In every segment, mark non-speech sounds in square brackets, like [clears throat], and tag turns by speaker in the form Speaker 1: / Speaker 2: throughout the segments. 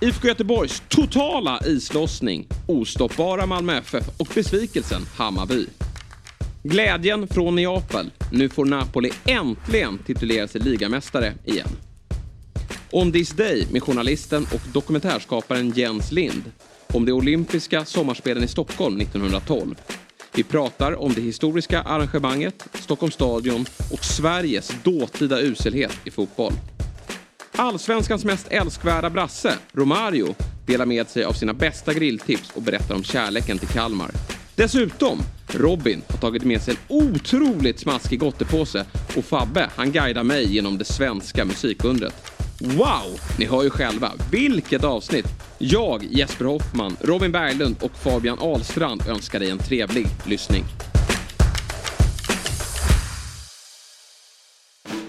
Speaker 1: IFK Göteborgs totala islossning, ostoppbara Malmö FF och besvikelsen Hammarby. Glädjen från Neapel. Nu får Napoli äntligen titulera sig ligamästare igen. On this day med journalisten och dokumentärskaparen Jens Lind om de olympiska sommarspelen i Stockholm 1912. Vi pratar om det historiska arrangemanget, Stockholms stadion och Sveriges dåtida uselhet i fotboll. Allsvenskans mest älskvärda brasse, Romario, delar med sig av sina bästa grilltips och berättar om kärleken till Kalmar. Dessutom, Robin har tagit med sig en otroligt smaskig gottepåse och Fabbe, han guidar mig genom det svenska musikundret. Wow! Ni hör ju själva, vilket avsnitt! Jag, Jesper Hoffman, Robin Berglund och Fabian Ahlstrand önskar dig en trevlig lyssning.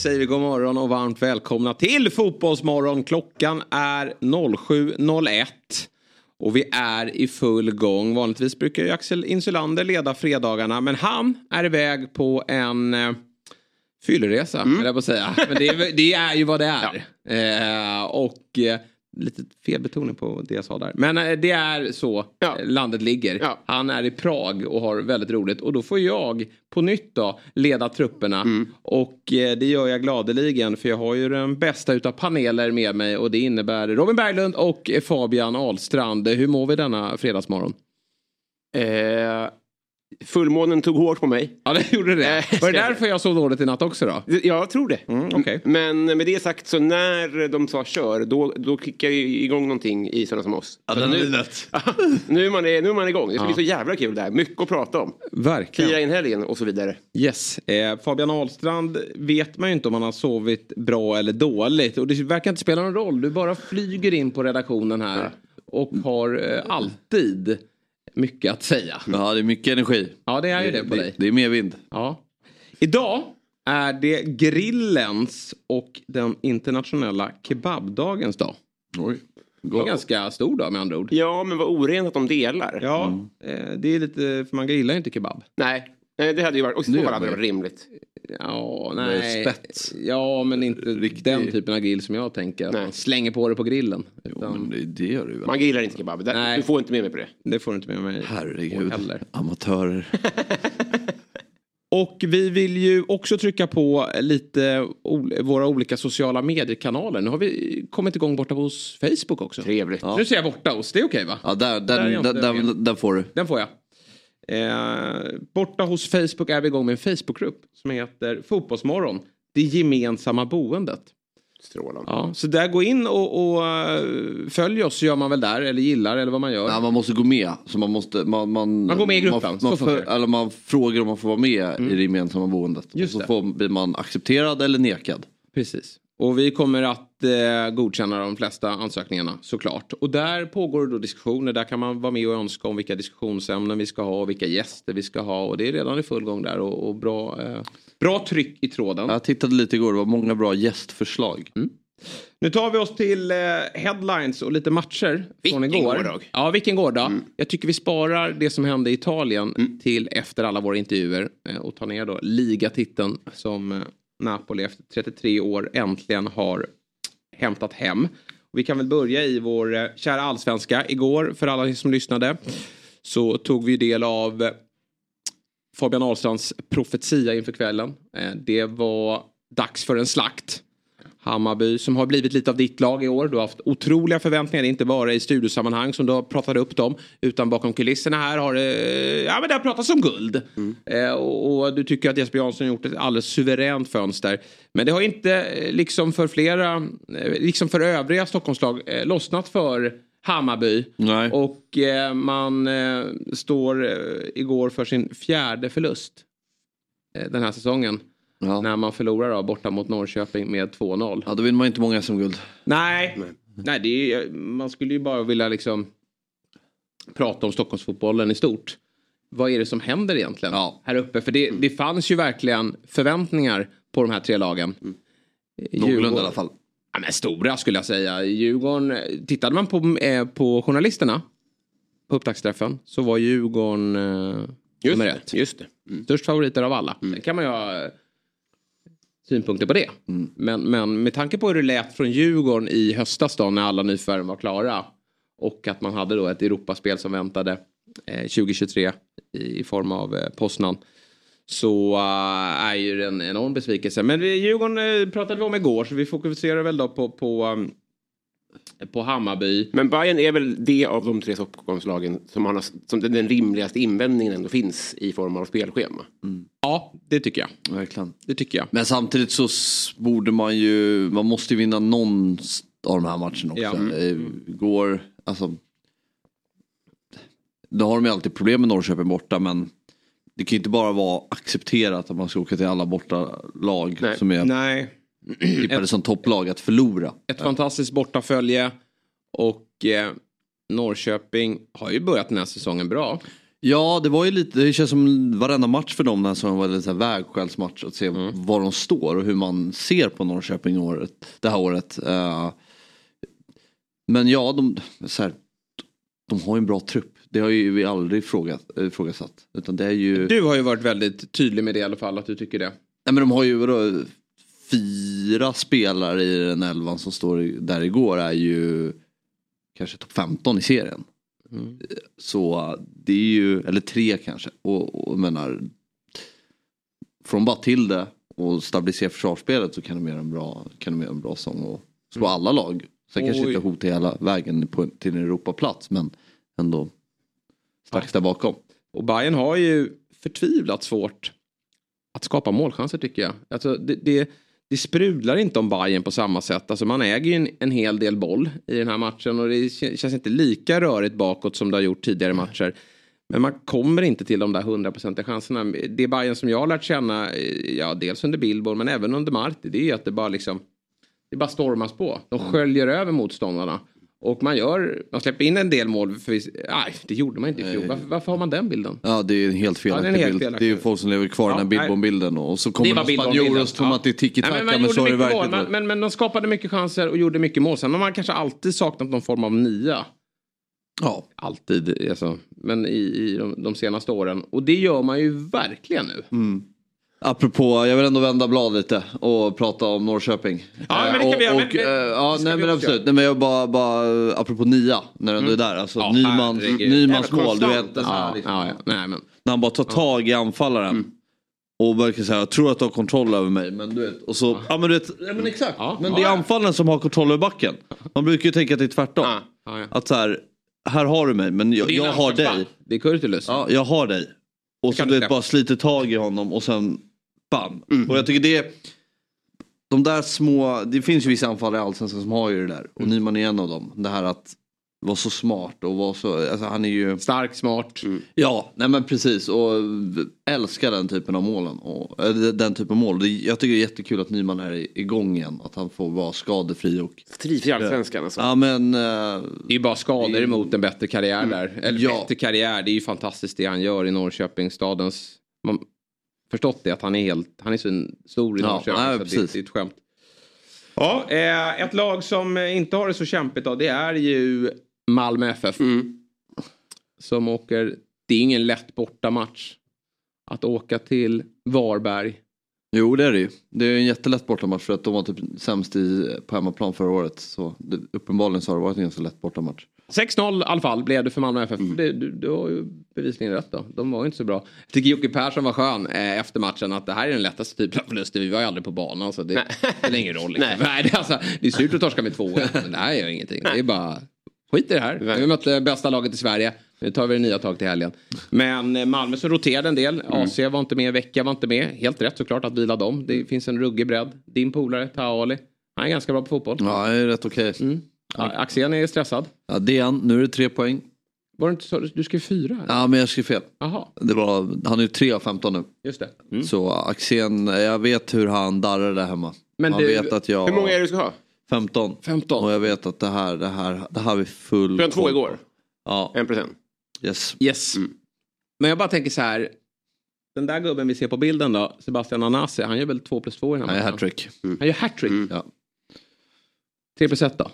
Speaker 1: Säger vi god morgon och varmt välkomna till Fotbollsmorgon. Klockan är 07.01 och vi är i full gång. Vanligtvis brukar ju Axel Insulander leda fredagarna men han är iväg på en eh, fylleresa, mm. jag på säga. Men det är, det är ju vad det är. Eh, och eh, lite fel betoning på det jag sa där. Men eh, det är så
Speaker 2: Ja.
Speaker 1: eh, landet ligger.
Speaker 2: Ja.
Speaker 1: Han är i Prag och har väldigt roligt. Och då får jag på nytt då leda trupperna.
Speaker 2: Mm.
Speaker 1: Och eh, det gör jag gladeligen för jag har ju den bästa utav paneler med mig. Och det innebär Robin Berglund och Fabian Ahlstrand. Hur mår vi denna fredagsmorgon?
Speaker 2: Eh, fullmånen tog hårt på mig.
Speaker 1: Ja det gjorde det.
Speaker 2: Eh,
Speaker 1: Var det därför jag sov dåligt i natt också då?
Speaker 2: Jag tror det.
Speaker 1: Mm, okej.
Speaker 2: Men med det sagt så när de sa kör då, då kickar ju igång någonting i sådana som oss. Så nu, [laughs] nu, är man, nu är man igång. Det ska bli så jävla kul det här. Mycket att prata om.
Speaker 1: Verkligen.
Speaker 2: Fira in helgen och så vidare.
Speaker 1: Yes. Eh, Fabian Ahlstrand vet man ju inte om han har sovit bra eller dåligt. Och det verkar inte spela någon roll. Du bara flyger in på redaktionen här. Och har eh, alltid mycket att säga.
Speaker 3: Ja, det är mycket energi.
Speaker 1: Ja, det är ju det på
Speaker 3: det,
Speaker 1: dig.
Speaker 3: det är mer vind.
Speaker 1: Ja. Idag är det grillens och den internationella kebabdagens dag.
Speaker 3: Oj.
Speaker 1: Det är en ganska stor dag med andra ord.
Speaker 2: Ja, men vad orent att de delar.
Speaker 1: Ja, eh, det är lite, för man grillar ju inte kebab.
Speaker 2: Nej. Nej, det hade ju varit, och så
Speaker 3: Det
Speaker 2: hade det varit rimligt.
Speaker 1: Ja, nej.
Speaker 3: spets.
Speaker 1: Ja, men inte
Speaker 3: Riktig-
Speaker 1: den typen av grill som jag tänker. Att
Speaker 2: Nej.
Speaker 1: man slänger på det på grillen.
Speaker 3: Jo,
Speaker 1: Utan,
Speaker 3: men det, det gör du väl?
Speaker 2: Man gillar inte kebab. Det-
Speaker 1: Nej.
Speaker 2: Du får inte med mig på det.
Speaker 1: det får du inte med mig
Speaker 3: Herregud.
Speaker 1: heller.
Speaker 3: Amatörer. [laughs]
Speaker 1: Och vi vill ju också trycka på lite våra olika sociala mediekanaler. Nu har vi kommit igång borta hos Facebook också.
Speaker 2: Trevligt.
Speaker 1: Nu säger jag borta hos, det är okej va?
Speaker 3: Ja, där,
Speaker 1: Där är
Speaker 3: där, där, där får du.
Speaker 1: Den får jag. Eh, borta hos Facebook är vi igång med en Facebookgrupp som heter Fotbollsmorgon. Det gemensamma boendet.
Speaker 2: Strålande.
Speaker 1: Ja, så där gå in och, och eh, följ oss gör man väl där eller gillar eller vad man gör.
Speaker 3: Ja, man måste gå med. Så man, måste, man, man,
Speaker 1: Man går med i gruppen,
Speaker 3: Man,
Speaker 1: så
Speaker 3: man, för, eller man frågar om man får vara med i det gemensamma boendet.
Speaker 1: Just
Speaker 3: och så får, blir man accepterad eller nekad.
Speaker 1: Precis. Och vi kommer att eh, godkänna de flesta ansökningarna såklart. Och där pågår det då diskussioner. Där kan man vara med och önska om vilka diskussionsämnen vi ska ha och vilka gäster vi ska ha. Och det är redan i full gång där och, och bra, eh, bra tryck i tråden.
Speaker 3: Jag tittade lite igår, det var många bra gästförslag.
Speaker 1: Nu tar vi oss till eh, headlines och lite matcher från
Speaker 2: Vilken
Speaker 1: igår.
Speaker 2: gårdag.
Speaker 1: Ja, vilken gårdag. Jag tycker vi sparar det som hände i Italien till efter alla våra intervjuer eh, och tar ner då ligatiteln som eh, Napoli efter 33 år äntligen har hämtat hem. Vi kan väl börja i vår eh, kära allsvenska. Igår, för alla som lyssnade, så tog vi del av eh, Fabian Ahlstrands profetia inför kvällen. Eh, det var dags för en slakt. Hammarby som har blivit lite av ditt lag i år. Du har haft otroliga förväntningar, inte bara i studiosammanhang som du har pratat upp dem. Utan bakom kulisserna här har det, ja, men det har pratats om guld. Eh, och, och du tycker att Jesper Jansson har gjort ett alldeles suveränt fönster. Men det har inte, eh, liksom för flera, eh, liksom för övriga Stockholmslag, eh, lossnat för Hammarby.
Speaker 3: Nej.
Speaker 1: Och eh, man eh, står igår för sin fjärde förlust den här säsongen.
Speaker 3: Ja.
Speaker 1: När man förlorar då, borta mot Norrköping med 2-0.
Speaker 3: ja, då vinner man inte många SM-guld.
Speaker 1: Nej, Nej det är, man skulle ju bara vilja liksom prata om Stockholmsfotbollen i stort. Vad är det som händer egentligen
Speaker 3: Ja.
Speaker 1: här uppe? För det, det fanns ju verkligen förväntningar på de här tre lagen.
Speaker 3: Någorlunda
Speaker 1: Djurgården-
Speaker 3: i alla fall.
Speaker 1: Ja, men stora skulle jag säga. Djurgården, tittade man på, eh, på journalisterna på upptaktsträffen så var Djurgården eh,
Speaker 2: Just
Speaker 1: nummer
Speaker 2: det,
Speaker 1: ett.
Speaker 2: just det. Mm.
Speaker 1: Störst favoriter av alla. Sen kan man ju ha eh, synpunkter på det. Men, men med tanke på hur det lät från Djurgården i höstas då när alla nyförvärv var klara. Och att man hade då ett Europaspel som väntade eh, 2023 i, i form av eh, Poznan. Så eh, är ju en enorm besvikelse. Men vi- Djurgården eh, pratade vi om igår så vi fokuserar väl då på, på, um, på Hammarby.
Speaker 2: Men Bayern är väl det av de tre Stockholmslagen som, har, som den rimligaste invändningen ändå finns i form av spelschema.
Speaker 1: Ja, det tycker jag.
Speaker 3: Verkligen.
Speaker 1: Det tycker jag.
Speaker 3: Men samtidigt så borde man ju, man måste ju vinna någon av de här matcherna också.
Speaker 1: Ja. Mm.
Speaker 3: Går, alltså. Då har de ju alltid problem med Norrköping borta men det kan ju inte bara vara accepterat att man ska åka till alla borta lag
Speaker 2: Nej.
Speaker 3: som är
Speaker 1: Nej,
Speaker 3: tippade som topplag att förlora.
Speaker 1: ett fantastiskt bortafölje. Och eh, Norrköping har ju börjat den här säsongen bra.
Speaker 3: Ja det var ju lite, det känns som varenda match för dem den här säsongen var här vägskällsmatch att se
Speaker 1: Mm.
Speaker 3: var de står och hur man ser på Norrköping året, det här året. Eh, men ja, de, så här, de har ju en bra trupp. Det har ju vi aldrig frågat, ifrågasatt. Utan det är ju,
Speaker 1: Du har ju varit väldigt tydlig med det i alla fall att du tycker det.
Speaker 3: nej men de har ju fyra spelare i den elvan som står där igår är ju kanske topp 15 i serien. Så det är ju, eller tre kanske. Och, och menar, från bara till det och stabilisera försvarsspelet så kan de göra en bra, kan de göra en bra sång och slå alla lag. Sen kanske
Speaker 1: Oj.
Speaker 3: inte hota hela vägen på, till en Europaplats men ändå strax där bakom.
Speaker 1: Och Bayern har ju förtvivlat svårt att skapa målchanser tycker jag. Alltså, det, det, det sprudlar inte om Bayern på samma sätt. Alltså, man äger ju en, en hel del boll i den här matchen och det kä- känns inte lika rörigt bakåt som det har gjort tidigare matcher. Men man kommer inte till de där hundraprocentiga chanserna. Det Bayern som jag har lärt känna, eh, ja dels under Billborn men även under Marti, det är ju att det bara liksom det bara stormas på. De sköljer över motståndarna. Och man gör, man släpper in en del mål. För, nej, det gjorde man inte i fjol. Varför, varför har man den bilden?
Speaker 3: Ja det är en helt
Speaker 1: Ja, det
Speaker 3: felaktig
Speaker 1: en helt
Speaker 3: bild.
Speaker 1: felaktig.
Speaker 3: Det är ju folk som lever kvar
Speaker 1: Ja,
Speaker 3: den här. Billborn-bilden och så kommer
Speaker 1: var
Speaker 3: de
Speaker 1: Billborn-bilden.
Speaker 3: spanjorer och så tror man att det är tiki-taka
Speaker 1: men man
Speaker 3: men,
Speaker 1: gjorde
Speaker 3: så är det
Speaker 1: mycket mål,
Speaker 3: verkligen
Speaker 1: men, men, men de skapade mycket chanser och gjorde mycket mål. Sen har man kanske alltid saknat någon form av nia.
Speaker 3: Ja.
Speaker 1: Alltid, alltså. Men i, i de, de senaste åren. Och det gör man ju verkligen nu.
Speaker 3: Mm. Apropå, jag vill ändå vända blad lite och prata om Norrköping.
Speaker 1: Ja, men det kan
Speaker 3: Eh,
Speaker 1: vi göra.
Speaker 3: och,
Speaker 1: Men-
Speaker 3: eh, ja, nej men absolut. Nej, men jag bara, bara, apropå nia, när du ändå är där. Alltså,
Speaker 1: Ja, herregud.
Speaker 3: Nymans mål, du vet.
Speaker 1: Ja,
Speaker 3: liksom,
Speaker 1: ja, ja. Nej, men.
Speaker 3: När han bara tar tag i anfallaren.
Speaker 1: Mm.
Speaker 3: Och verkar säga, jag tror att du har kontroll över mig. Men du vet, och så, ja men du vet, ja, men exakt. Men det är anfallaren som har kontroll över backen. Man brukar ju tänka att det är tvärtom. Att så här, här har du mig men jag, jag har dig.
Speaker 1: Det är Kurtulus.
Speaker 3: Ja, jag har dig. Och så
Speaker 1: kan
Speaker 3: du
Speaker 1: du
Speaker 3: vet, bara sliter tag i honom och sen bam.
Speaker 1: Mm.
Speaker 3: Och jag tycker det de där små, det finns ju vissa anfallare i Allsvenskan som har ju det där. Och
Speaker 1: Mm.
Speaker 3: Nyman är en av dem. Det här att vara så smart och vara så, alltså han är ju
Speaker 1: Stark, smart.
Speaker 3: Ja, nej men precis och älskar den typen av målen. Och, äh, den typen av mål. Jag tycker det är jättekul att Nyman är igång igen. Att han får vara skadefri och
Speaker 2: Trivs i allsvenskan alltså.
Speaker 3: Ja men eh,
Speaker 1: Det är ju bara skador emot en bättre karriär där. Eller
Speaker 3: Mm. Ja.
Speaker 1: bättre karriär, det är ju fantastiskt det han gör i Norrköping, stadens... Man förstått det att han är helt, han är så stor i
Speaker 3: Ja,
Speaker 1: Norrköping.
Speaker 3: nej,
Speaker 1: så det,
Speaker 3: precis.
Speaker 1: det är ett skämt. Ja, eh, ett lag som inte har det så kämpigt då, det är ju Malmö FF.
Speaker 2: Mm.
Speaker 1: Som åker, det är ingen lätt bortamatch. Att åka till Varberg.
Speaker 3: Jo det är det ju. Det är en jättelätt bortamatch för att de var typ sämst i, på hemmaplan förra året. Så det, uppenbarligen så har det varit en ganska lätt bortamatch.
Speaker 1: 6-0 i alla fall blev det för Malmö FF. Det, du, du har ju bevisligen rätt då. De var ju inte så bra. Jag tycker Jocke Persson var skön eh, efter matchen att det här är den lättaste typen av förluster. Vi var ju aldrig på banan så det [laughs] spelar ingen roll. Liksom. Nej. det, är alltså, det är surt att torska med 2 [laughs] men det här gör ingenting. Det är bara skit i det här. Vi mötte bästa laget i Sverige. Nu tar vi det nya tag till helgen. Men eh, Malmö så roterade en del. AC var inte med, Vecka var inte med. Helt rätt såklart att vila dem. Det finns en ruggig bredd. Din polare, Taha Ali. Han är ganska bra på fotboll.
Speaker 3: Ja, det är rätt okej.
Speaker 1: Mm. Ja, Axén är stressad.
Speaker 3: Ja, det är han. Nu är det tre poäng.
Speaker 1: Var det inte så? Du skrev fyra?
Speaker 3: Ja, men jag skrev fel.
Speaker 1: Jaha,
Speaker 3: Det var, han är ju 3 av 15 nu.
Speaker 1: just det. Mm.
Speaker 3: Så Axén, jag vet hur han darrar där hemma.
Speaker 1: Men
Speaker 3: han
Speaker 1: du-
Speaker 3: vet att jag...
Speaker 2: Hur många är det du ska ha?
Speaker 3: 15.
Speaker 1: 15.
Speaker 3: Och jag vet att det här, det här, det här vi full
Speaker 2: Du två igår.
Speaker 3: Ja,
Speaker 2: En procent.
Speaker 3: yes.
Speaker 1: Yes. Men jag bara tänker så här. Den där gubben vi ser på bilden då, Sebastian Anasi, han gör väl 2 plus 2 i den här
Speaker 3: Han är
Speaker 1: matchen?
Speaker 3: hattrick.
Speaker 1: Han gör hattrick.
Speaker 3: Ja.
Speaker 1: 3 plus 1 då?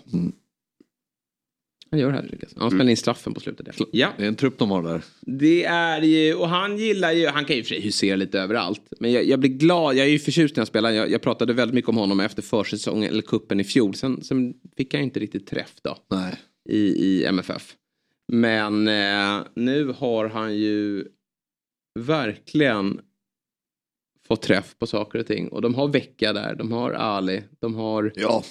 Speaker 1: Han gör hattrick alltså. Han spelar in straffen på slutet. Där. Ja,
Speaker 3: Det är en trupp de har där.
Speaker 1: det är ju, och han gillar ju, han kan ju för sig husera lite överallt. Men jag, jag blir glad, jag är ju förtjust när jag spelar. Jag, jag pratade väldigt mycket om honom efter försäsongen, eller kuppen i fjol. Sen, sen fick jag inte riktigt träff då
Speaker 3: Nej.
Speaker 1: i, i MFF. Men eh, nu har han ju verkligen fått träff på saker och ting. Och de har Vecka där, de har Ali, de har
Speaker 3: Ja,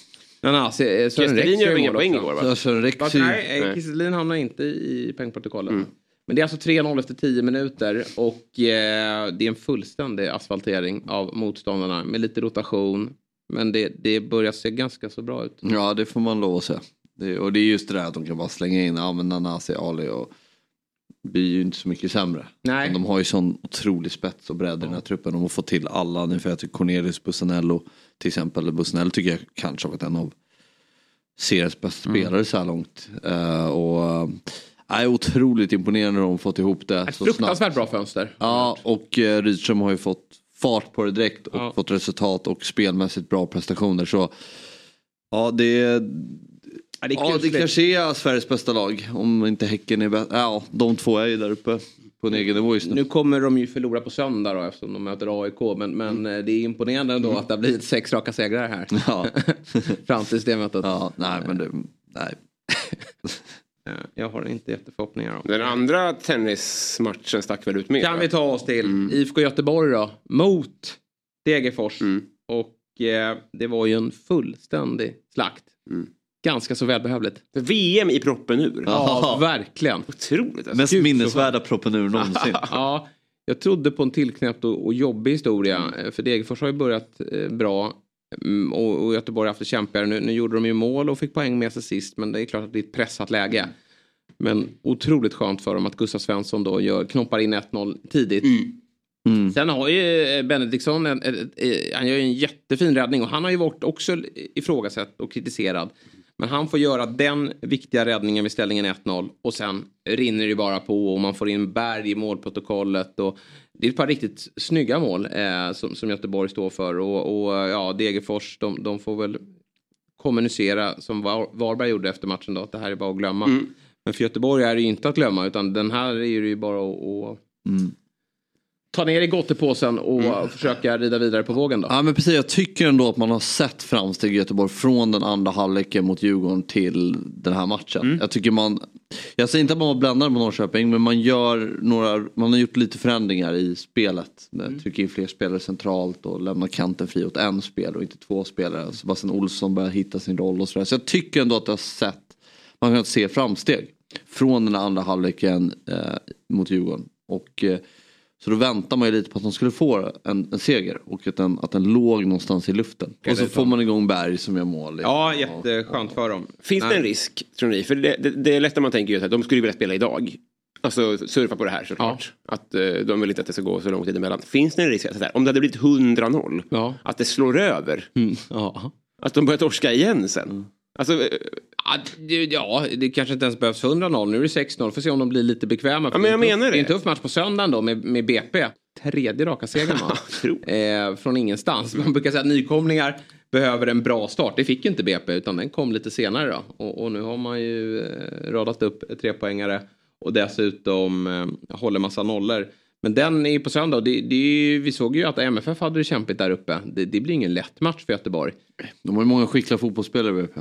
Speaker 1: Nanasi. eh, Sören Rex
Speaker 2: gör inga poäng igår va?
Speaker 3: Sören Rex
Speaker 1: nej,
Speaker 2: Nej.
Speaker 1: Kisselin hamnar inte i poängprotokollet.
Speaker 2: Mm.
Speaker 1: Men det är alltså 3-0 efter 10 minuter och eh, det är en fullständig asfaltering av motståndarna med lite rotation. Men det, det börjar se ganska så bra ut.
Speaker 3: Ja, det får man lov att säga. Det, och det är just det där att de kan bara slänga in, ja men Nanasi, Ali och blir ju inte så mycket sämre.
Speaker 1: Nej.
Speaker 3: De har ju sån otrolig spets och bredd i den här truppen. De har fått till alla, ungefär jag tycker Cornelius Bussanello till exempel. Bussanello tycker jag kanske har varit en av seriens bästa
Speaker 1: Mm.
Speaker 3: spelare så här långt. Uh, och uh, är otroligt imponerande hur de fått ihop det
Speaker 1: Ett
Speaker 3: så snabbt.
Speaker 1: fruktansvärt bra fönster.
Speaker 3: Ja, och uh, Rydström har ju fått fart på det direkt och
Speaker 1: Ja.
Speaker 3: fått resultat och spelmässigt bra prestationer. Så ja, det
Speaker 1: det är
Speaker 3: Ja, det kanske är Sveriges bästa lag. Om inte Häcken är bäst. Ja, de två är ju där uppe på en egen nivå just nu.
Speaker 1: Nu kommer de ju förlora på söndag då eftersom de möter AIK. Men, men eh, det är imponerande ändå att det har blivit sex raka segrar här.
Speaker 3: Ja. [laughs]
Speaker 1: Fram tills det mötet.
Speaker 3: ja, nej men det, nej. [laughs]
Speaker 1: Eh, Jag har inte jätteförhoppningar om.
Speaker 2: Den andra tennismatchen stack väl ut med?
Speaker 1: Kan vi ta oss till IFK Göteborg då. Mot Degerfors.
Speaker 2: Mm.
Speaker 1: Och eh, det var ju en fullständig slakt.
Speaker 2: Mm.
Speaker 1: Ganska så välbehövligt.
Speaker 2: VM i proppen ur.
Speaker 1: Ja, verkligen.
Speaker 2: Otroligt alltså.
Speaker 3: Mest
Speaker 1: Gud, så
Speaker 3: minnesvärda proppen ur någonsin. [laughs]
Speaker 1: Ja, jag trodde på en tillknäppt och, och jobbig historia. Eh, För Degerfors har ju börjat eh, bra. Mm, Och, och Göteborg har haft det kämpigare. Nu, nu gjorde de ju mål och fick poäng med sig sist. Men det är klart att det är ett pressat läge. Men otroligt skönt för dem att Gustav Svensson då gör, knoppar in 1-0 tidigt.
Speaker 3: Mm.
Speaker 1: Sen har ju eh, Benediktsson, en, en, en, han gör ju en jättefin räddning och han har ju varit också ifrågasatt och kritiserad. Men han får göra den viktiga räddningen vid ställningen 1-0 och sen rinner det bara på och man får in Berg i målprotokollet. Och det är ett par riktigt snygga mål eh, som, som Göteborg står för och, och ja, Degerfors de, de får väl kommunicera som Var, Varberg gjorde efter matchen då att det här är bara att glömma.
Speaker 2: Mm.
Speaker 1: Men för Göteborg är det ju inte att glömma utan den här är det ju bara att, att
Speaker 3: Mm.
Speaker 1: Ta ner i gottepåsen och försöka rida vidare på vågen då.
Speaker 3: Ja men precis, jag tycker ändå att man har sett framsteg i Göteborg från den andra halvleken mot Djurgården till den här matchen. Jag tycker man, jag säger inte att man var bländad på Norrköping men man gör några, man har gjort lite förändringar i spelet. Mm. Trycker in fler spelare centralt och lämnar kanten fri åt en spelare och inte två spelare. Sebastian Olsson börjar hitta sin roll och sådär. Så jag tycker ändå att jag har sett, man kan se framsteg från den andra halvleken eh, mot Djurgården. Och eh, så då väntar man ju lite på att de skulle få en, en seger och att den, att den låg någonstans i luften. Och så får man igång Berg som gör mål.
Speaker 1: Ja, jätteskönt för dem.
Speaker 2: Finns det
Speaker 1: Nej.
Speaker 2: en risk, tror ni? För det, det, det är lätt när man tänker ju att de skulle vilja spela idag. Alltså surfa på det här såklart. Att eh, de vill inte att det ska gå så lång tid emellan. Finns det en risk att om det hade blivit 100-0,
Speaker 1: Ja.
Speaker 2: att det slår över?
Speaker 1: Mm, ja.
Speaker 2: Att de börjar torska igen sen? Alltså, eh,
Speaker 1: Ja, det, det kanske inte ens behövs 100-0. Nu är det 6-0. Får se om de blir lite bekväma.
Speaker 2: Ja, men jag
Speaker 1: Det är en tuff-
Speaker 2: menar
Speaker 1: Det är en
Speaker 2: det.
Speaker 1: tuff match på söndagen då med, med BP. Tredje raka segern va? [laughs] Eh, från ingenstans. Man brukar säga att nykomlingar behöver en bra start. Det fick inte BP utan den kom lite senare då. Och, och nu har man ju eh, radat upp trepoängare och dessutom eh, håller massa nollor. Men den är ju på söndag och det, det är ju, vi såg ju att MFF hade det kämpigt där uppe. Det, det blir ingen lätt match för Göteborg.
Speaker 3: De har ju många skickliga fotbollsspelare BP.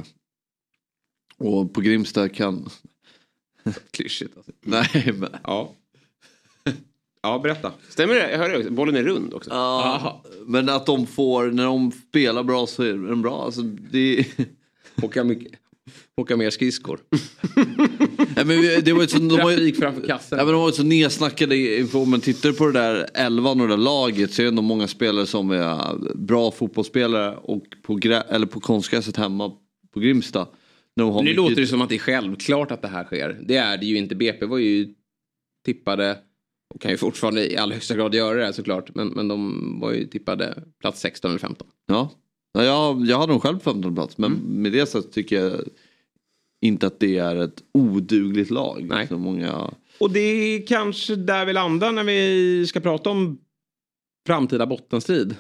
Speaker 3: Och på Grimsta kan,
Speaker 1: Klyschigt alltså.
Speaker 3: Nej, men...
Speaker 1: Ja. Ja, berätta.
Speaker 2: Stämmer det? Jag hörde också. Bollen är rund också.
Speaker 3: Ja, men att de får, när de spelar bra så är den bra. Alltså, det...
Speaker 1: Åka, mycket, åka mer skridskor. [laughs]
Speaker 3: Nej, men vi- det var ju så, de har ju,
Speaker 1: Trafik framför kassen.
Speaker 3: Men de var ju så nedsnackade inför, om man tittar på det där elvan och det där laget så är det ändå många spelare som är bra fotbollsspelare och på, grä, eller på konstgräset hemma på Grimsta. Har
Speaker 1: Nu låter det som att det är självklart att det här sker. Det är det ju inte. BP var ju tippade och kan ju fortfarande i allra högsta grad göra det såklart. Men, men de var ju tippade plats 16 eller 15.
Speaker 3: Ja, ja jag, jag hade dem själv på 15 plats men med det så tycker jag inte att det är ett odugligt lag.
Speaker 1: Nej.
Speaker 3: Så många...
Speaker 1: Och det är kanske där vi landar när vi ska prata om framtida bottenstrid.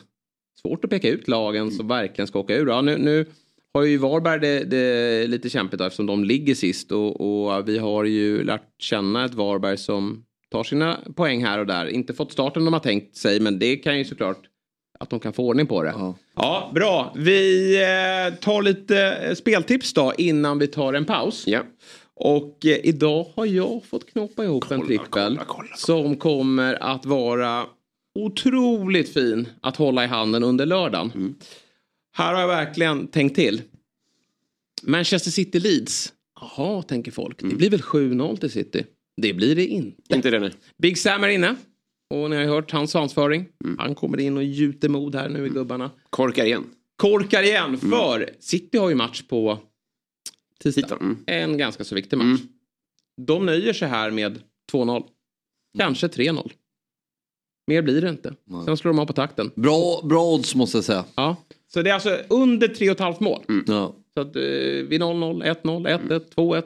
Speaker 1: Svårt att peka ut lagen som verkligen ska åka ur. Ja, nu, nu har ju Varberg det, det lite kämpigt då, eftersom de ligger sist och, och vi har ju lärt känna ett Varberg som tar sina poäng här och där. Inte fått starten de har tänkt sig men det kan ju såklart att de kan få ordning på det.
Speaker 3: Ja.
Speaker 1: Ja, bra. Vi eh, tar lite eh, speltips då innan vi tar en paus.
Speaker 2: Ja.
Speaker 1: Och eh, idag har jag fått knåpa ihop en trippel
Speaker 2: kolla, kolla.
Speaker 1: som kommer att vara otroligt fin att hålla i handen under lördagen.
Speaker 2: Mm.
Speaker 1: Här har jag verkligen tänkt till. Manchester City Leeds. Jaha, tänker folk.
Speaker 2: Mm.
Speaker 1: Det blir väl 7-0 till City? Det blir det inte.
Speaker 2: Inte det nu.
Speaker 1: Big Sam är inne. Och ni har hört hans svansföring.
Speaker 2: Mm.
Speaker 1: Han kommer in och gjuter mod här nu i gubbarna.
Speaker 2: Korkar igen.
Speaker 1: Korkar igen, för City har ju match på tisdag.
Speaker 2: Tisdag, mm.
Speaker 1: En ganska så viktig match. De nöjer sig här med 2-0. Kanske 3-0. Mer blir det inte. Sen slår de av på takten.
Speaker 3: Bra, bra odds måste jag säga.
Speaker 1: Ja. Så det är alltså under 3,5 mål.
Speaker 3: Ja.
Speaker 1: Så att eh, vid 0-0, 1-0, 1-1, 2-1,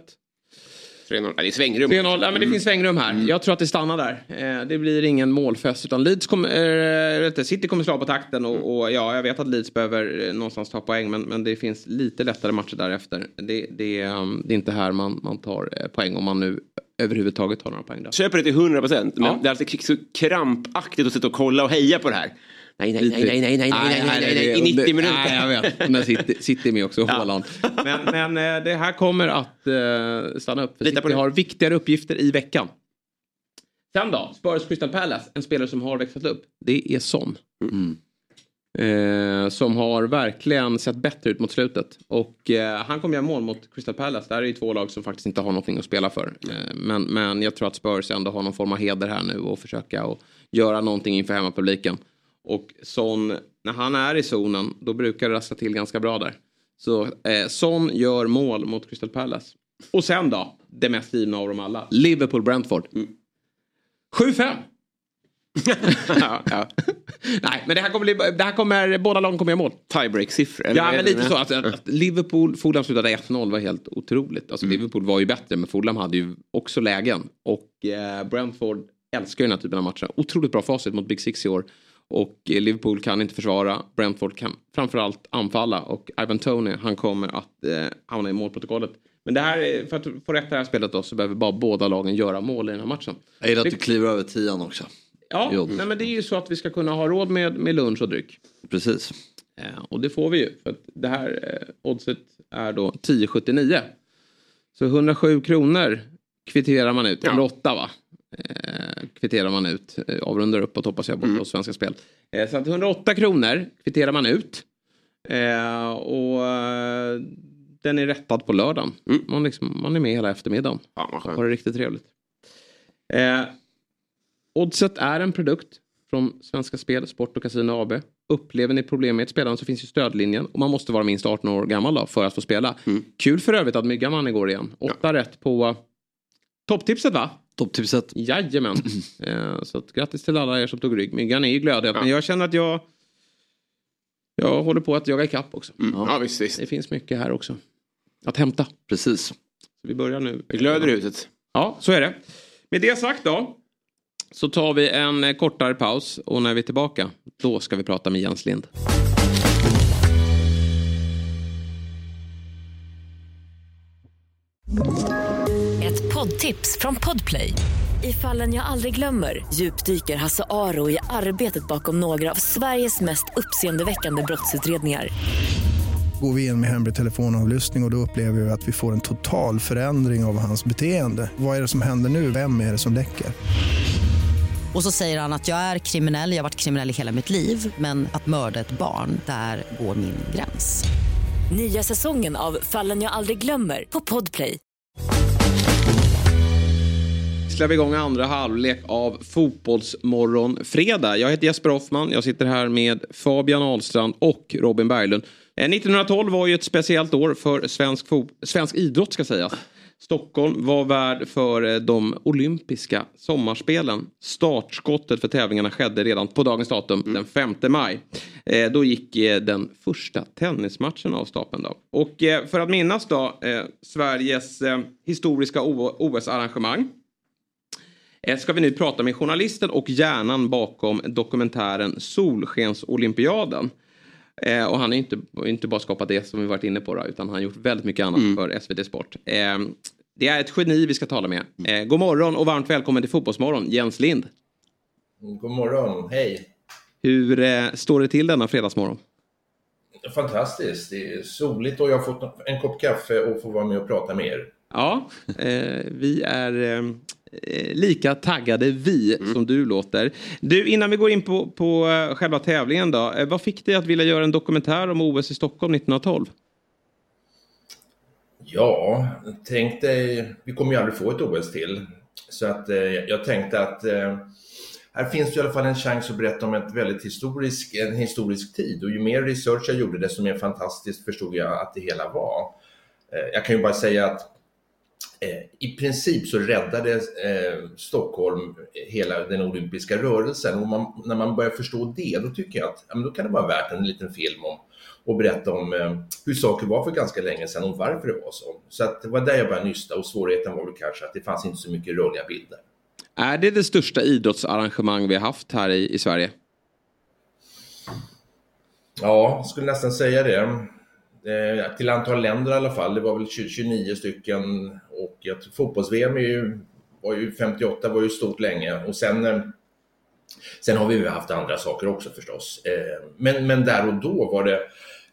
Speaker 2: 3-0. Ja, det är svängrum.
Speaker 1: 3-0. Ja, men det finns svängrum här. Jag tror att det stannar där. Eh, det blir ingen målfest. Utan Leeds kommer, eh, City kommer slå på takten. Och, och ja, jag vet att Leeds behöver eh, någonstans ta poäng. Men, men det finns lite lättare matcher därefter. Det, det, um, det är inte här man, man tar eh, poäng. Om man nu överhuvudtaget tar några poäng. Där.
Speaker 2: Köper det till 100 procent. Men
Speaker 1: Ja.
Speaker 2: det är alltid så krampaktigt att sitta och kolla och heja på det här. Nej, nej, nej, nej, nej, nej, nej, nej, nej, nej, i 90 minuter.
Speaker 1: Nej, jag vet. Men City, City är med också, Haaland. Men, men eh, det här kommer att eh, stanna upp. För
Speaker 2: Lita på
Speaker 1: City
Speaker 2: det.
Speaker 1: har viktigare uppgifter i veckan. Sen då, Spurs Crystal Palace, en spelare som har växlat upp. Det är Son. Eh, som har verkligen sett bättre ut mot slutet. Och eh, han kommer göra mål mot Crystal Palace. Det här är ju två lag som faktiskt inte har någonting att spela för. Eh, men, men jag tror att Spurs ändå har någon form av heder här nu och försöka och göra någonting inför hemmapubliken. Och Son, när han är i zonen, då brukar det rassla till ganska bra där. Så eh, Son gör mål mot Crystal Palace. Och sen då, det mest givna av dem alla. Liverpool-Brentford. 7-5. [laughs]
Speaker 2: Ja, ja.
Speaker 1: Nej, men det här kommer, bli, det här kommer båda lagen kommer göra mål.
Speaker 2: Tiebreak-siffror.
Speaker 1: Ja, men lite så. Att, att Liverpool, Fulham slutade 1-0 var helt otroligt. Alltså Liverpool var ju bättre, men Fulham hade ju också lägen. Och eh, Brentford älskar ju den här typen av matcher. Otroligt bra facit mot Big Six i år. Och eh, Liverpool kan inte försvara. Brentford kan framförallt anfalla. Och Ivan Tony, han kommer att eh, hamna i målprotokollet. Men det här, är- för att få rätt det här spelet då, så behöver bara båda lagen göra mål i den här matchen.
Speaker 3: Jag gillar att du kliver över tian också.
Speaker 1: Ja, nej, men det är ju så att vi ska kunna ha råd med, med lunch och dryck.
Speaker 3: Precis.
Speaker 1: Eh, och det får vi ju. För att det här eh, oddset är då 10,79. Så 107 kronor kvitterar man ut.
Speaker 2: Ja.
Speaker 1: 108 va? Eh, kvitterar man ut. Eh, avrundar uppåt hoppas jag borta hos Svenska Spel. Eh, så att 108 kronor kvitterar man ut. Eh, och eh, den är rättad på lördagen. Man, liksom, man är med hela eftermiddagen.
Speaker 2: Ja.
Speaker 1: Har det riktigt trevligt. Eh, Oddset är en produkt från Svenska Spel, Sport och Casino AB. Upplever ni problem med ett spelande så finns ju stödlinjen och man måste vara minst 18 år gammal då för att få spela. Kul för övrigt att Myggan vann igår igen. Åtta rätt på topptipset va?
Speaker 3: Topptipset.
Speaker 1: Jajamän. [clears throat] eh, så att, grattis till alla er som tog rygg. Myggan är ju glödhet men jag känner att jag jag håller på att jaga ikapp också.
Speaker 2: Mm. Ja, visst, visst.
Speaker 1: Det finns mycket här också att hämta.
Speaker 3: Precis.
Speaker 1: Så vi börjar nu.
Speaker 2: Det glöder i huset.
Speaker 1: Ja, så är det. Med det sagt då. Så tar vi en eh, kortare paus och när vi är tillbaka då ska vi prata med Jens Lind.
Speaker 4: Ett poddtips från Podplay. I fallen jag aldrig glömmer djupdyker Hasse Aro i arbetet bakom några av Sveriges mest uppseendeväckande brottsutredningar.
Speaker 5: Går vi in med hemlig telefonavlyssning och, och då upplever vi att vi får en total förändring av hans beteende. Vad är det som händer nu? Vem är det som läcker?
Speaker 6: Och så säger han att jag är kriminell, jag har varit kriminell i hela mitt liv men att mörda ett barn, där går min gräns.
Speaker 4: Nya säsongen av Fallen jag aldrig glömmer på Podplay.
Speaker 1: släpper igång andra halvlek av Fotbollsmorgon fredag. Jag heter Jesper Hoffman. Jag sitter här med Fabian Ahlstrand och Robin Berglund. 1912 eh, var ju ett speciellt år för svensk, svensk idrott ska sägas. Stockholm var värd för eh, de olympiska sommarspelen. Startskottet för tävlingarna skedde redan på dagens datum, mm. den 5 maj. Eh, då gick den första tennismatchen av stapeln. Då. Och för att minnas då Sveriges historiska OS-arrangemang Eh, ska vi nu prata med journalisten och hjärnan bakom dokumentären Solskensolympiaden. Eh, och han har inte, inte bara skapat det som vi varit inne på då, utan han har gjort väldigt mycket annat mm. för SVT Sport. Eh, det är ett geni vi ska tala med. Eh, god morgon och varmt välkommen till Fotbollsmorgon, Jens Lind.
Speaker 7: God morgon, hej.
Speaker 1: Hur eh, står det till denna fredagsmorgon?
Speaker 7: Fantastiskt, det är soligt och jag har fått en kopp kaffe och får vara med och prata med er.
Speaker 1: Ja, eh, vi är Eh, lika taggade vi mm. som du låter. Du, innan vi går in på, på uh, själva tävlingen då. Uh, vad fick dig att vilja göra en dokumentär om OS i Stockholm 1912?
Speaker 7: Ja, tänk dig, vi kommer ju aldrig få ett OS till. Så att uh, jag tänkte att här finns det i alla fall en chans att berätta om ett väldigt historisk, en historisk tid. Och ju mer research jag gjorde, desto mer fantastiskt förstod jag att det hela var. Jag kan ju bara säga att Eh, i princip så räddade eh, Stockholm hela den olympiska rörelsen och man, när man börjar förstå det då tycker jag att ja, då kan det vara värt en liten film om och berätta om eh, hur saker var för ganska länge sedan och varför det var så. Så att det var där jag började nysta och svårigheten var väl kanske att det fanns inte så mycket rörliga bilder.
Speaker 1: Är det det största idrottsarrangemang vi har haft här i, i Sverige?
Speaker 7: Ja, skulle nästan säga det. Eh, till antal länder i alla fall. Det var väl 29 stycken och fotbolls-VM var ju 58 var ju stort länge och sen eh, Sen har vi ju haft andra saker också förstås. Eh, men, men där och då var det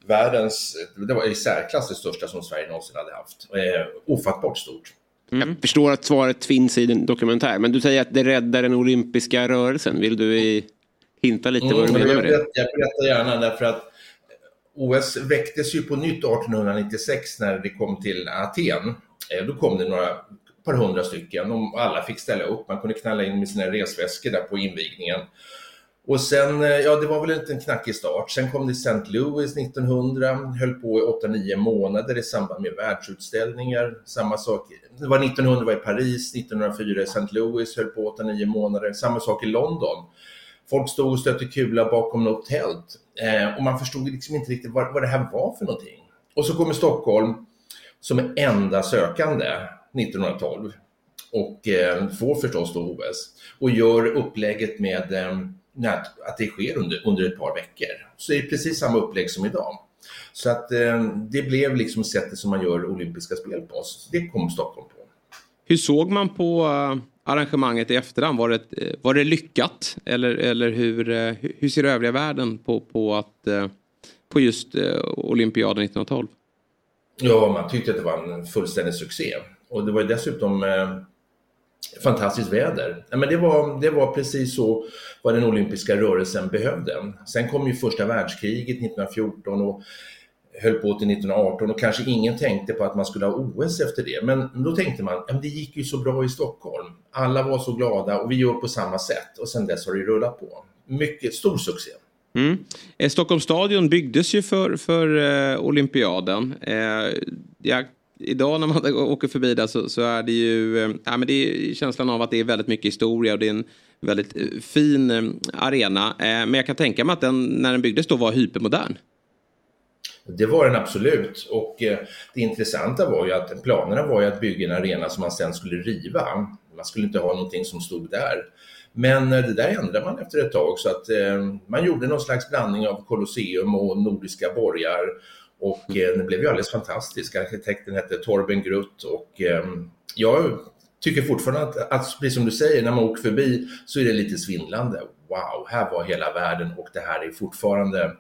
Speaker 7: världens, det var i särklass det största som Sverige någonsin hade haft. Eh, ofattbart stort.
Speaker 2: Mm. Jag förstår att svaret finns i din dokumentär, men du säger att det räddar den olympiska rörelsen. Vill du hinta lite mm, vad du menar med det?
Speaker 7: Jag berättar gärna därför att OS väcktes ju på nytt 1896 när det kom till Aten. Eh, då kom det några par hundra stycken och alla fick ställa upp. Man kunde knalla in med sina resväskor där på invigningen. Och sen, eh, ja det var väl inte en knackig start. Sen kom det St. Louis 1900, höll på i 8-9 månader i samband med världsutställningar. Samma sak, det var 1900 var i Paris, 1904 i St. Louis, höll på 8-9 månader. Samma sak i London. Folk stod och stötte kula bakom något tält eh, och man förstod liksom inte riktigt vad, vad det här var för någonting. Och så kommer Stockholm som enda sökande 1912 och eh, får förstås då OS och gör upplägget med eh, att det sker under, under ett par veckor. Så det är precis samma upplägg som idag. Så att eh, det blev liksom sättet som man gör olympiska spel på. Så det kom Stockholm på.
Speaker 1: Hur såg man på uh, arrangemanget i efterhand? Var det, eh, var det lyckat? Eller, eller eh, hur, hur ser övriga världen på, på, att, eh, på just olympiaden 1912?
Speaker 7: Ja, man tyckte att det var en fullständig succé. Och det var ju dessutom eh, fantastiskt väder. Men det, var, det var precis så vad den olympiska rörelsen behövde. Sen kom ju första världskriget 1914 och höll på till 1918 och kanske ingen tänkte på att man skulle ha OS efter det. Men då tänkte man, att det gick ju så bra i Stockholm. Alla var så glada och vi gör på samma sätt och sen dess har det rullat på. Mycket stor succé.
Speaker 1: Mm. Eh, Stockholms stadion byggdes ju för, för eh, olympiaden. Eh, jag, idag när man [laughs] åker förbi där så, så är det ju eh, ja, men det är känslan av att det är väldigt mycket historia och det är en väldigt eh, fin eh, arena. Eh, men jag kan tänka mig att den när den byggdes då var hypermodern.
Speaker 7: Det var den absolut och eh, det intressanta var ju att planerna var ju att bygga en arena som man sen skulle riva. Man skulle inte ha någonting som stod där. Men eh, det där ändrade man efter ett tag så att eh, man gjorde någon slags blandning av Colosseum och nordiska borgar och det blev ju alldeles fantastiskt. Arkitekten hette Torben Grutt och jag tycker fortfarande att, att, precis som du säger, när man åker förbi så är det lite svindlande. Wow, här var hela världen och det här är fortfarande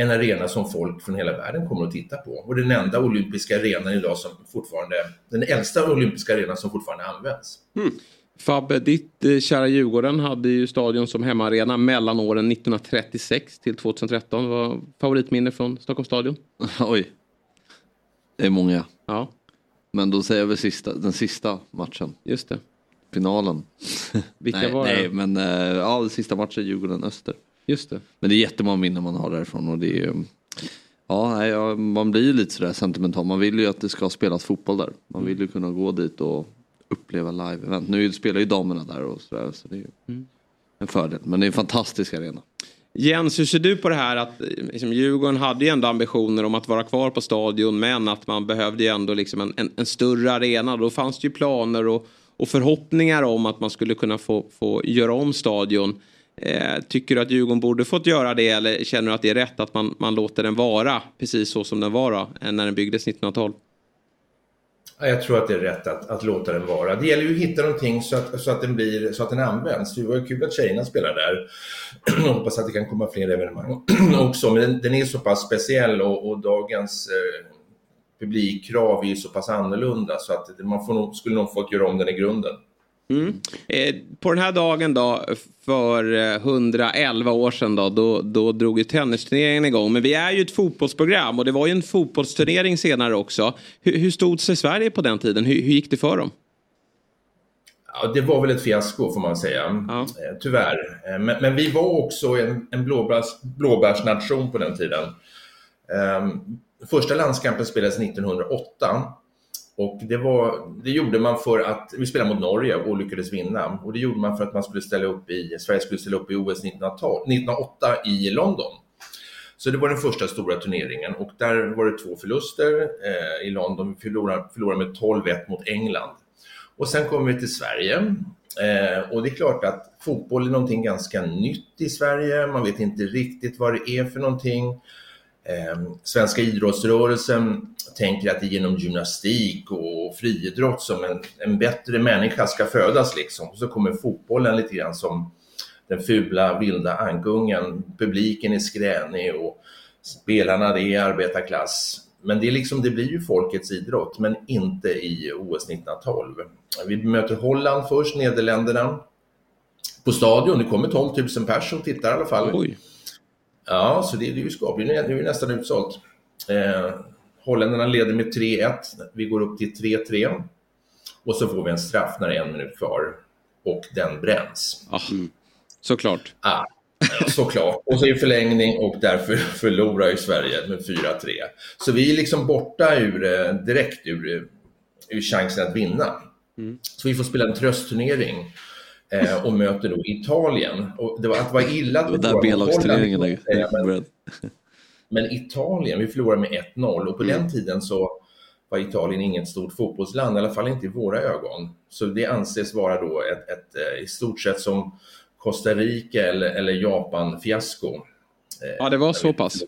Speaker 7: en arena som folk från hela världen kommer att titta på. Och den enda olympiska arenan idag som fortfarande, den äldsta olympiska arenan som fortfarande används.
Speaker 1: Fabbe, ditt eh, kära Djurgården hade ju stadion som hemmaarena mellan åren 1936 till 2013. Vad var favoritminne från Stockholms stadion? [laughs]
Speaker 3: Oj. Det är många.
Speaker 1: Ja.
Speaker 3: Men då säger jag väl sista, den sista matchen.
Speaker 1: Just det.
Speaker 3: Finalen.
Speaker 1: Vilka [laughs]
Speaker 3: nej,
Speaker 1: var det?
Speaker 3: Nej, men eh, ja, den sista matchen Djurgården-Öster.
Speaker 1: Just det.
Speaker 3: Men det är jättemånga minnen man har därifrån och det är. Ja, man blir ju lite sådär sentimental. Man vill ju att det ska spelas fotboll där. Man vill ju kunna gå dit och uppleva live-event. Nu spelar ju damerna där och sådär så det är
Speaker 1: Mm.
Speaker 3: en fördel. Men det är en fantastisk arena.
Speaker 1: Jens, hur ser du på det här att liksom, Djurgården hade ju ändå ambitioner om att vara kvar på stadion men att man behövde ju ändå liksom en, en, en större arena. Då fanns det ju planer och, och förhoppningar om att man skulle kunna få, få göra om stadion. Eh, tycker du att Djurgården borde fått göra det eller känner du att det är rätt att man, man låter den vara precis så som den var då, eh, när den byggdes 1912?
Speaker 7: Jag tror att det är rätt att, att låta den vara. Det gäller ju att hitta någonting så att, så att, den, blir, så att den används. Det var ju kul att tjejerna spelar där. [clears throat] Jag hoppas att det kan komma fler evenemang [clears throat] också. Men den, den är så pass speciell och, och dagens eh, publikkrav är ju så pass annorlunda så att man får nog, skulle nog fått göra om den i grunden.
Speaker 1: Mm. Eh, på den här dagen då, för eh, 111 år sedan då, då, då drog ju tennisturneringen igång. Men vi är ju ett fotbollsprogram och det var ju en fotbollsturnering senare också. Hur, hur stod sig Sverige på den tiden? Hur, hur gick det för dem?
Speaker 7: Ja, det var väl ett fiasko får man säga, eh, tyvärr. Eh, Men, men vi var också en, en blåbärs, blåbärsnation på den tiden. Eh, Första landskampen spelades 1908 och det, var, det gjorde man för att, vi spelade mot Norge och lyckades vinna. Och det gjorde man för att man skulle ställa upp i, Sverige skulle ställa upp i OS 1912 1908 i London. Så det var den första stora turneringen och där var det två förluster eh, i London. Vi förlorade, förlorade med 12-1 mot England. Och sen kom vi till Sverige eh, och det är klart att fotboll är någonting ganska nytt i Sverige. Man vet inte riktigt vad det är för någonting. Eh, svenska idrottsrörelsen tänker att det är genom gymnastik och friidrott som en, en bättre människa ska födas liksom. Och så kommer fotbollen lite grann som den fula vilda ankungen. Publiken är skränig och spelarna det är arbetarklass. Men det, är liksom, det blir ju folkets idrott, men inte i OS 1912. Vi möter Holland först, Nederländerna. På stadion, det kommer 12 000 personer och tittar i alla fall.
Speaker 1: Oj.
Speaker 7: Ja, så det, det är ju skapligt. Nu är det nästan utsålt. Eh, holländarna leder med 3-1. Vi går upp till 3-3. Och så får vi en straff när det är en minut kvar. Och den bränns.
Speaker 1: Ah, Såklart.
Speaker 7: Ah, såklart. Och så i förlängning och därför förlorar ju Sverige med 4-3. Så vi är liksom borta ur, eh, direkt ur, eh, ur chansen att vinna. Så vi får spela en tröstturnering eh, och möter då Italien. Och det var, att det var illa vi
Speaker 3: Det var där B-lagsturneringen är
Speaker 7: men, [laughs] men Italien, vi förlorade med 1-0 och på den tiden så var Italien inget stort fotbollsland, i alla fall inte i våra ögon. Så det anses vara då ett, ett, eh, i stort sett som Costa Rica eller, eller Japan-fiasko. Eh,
Speaker 1: Ja, det var så pass.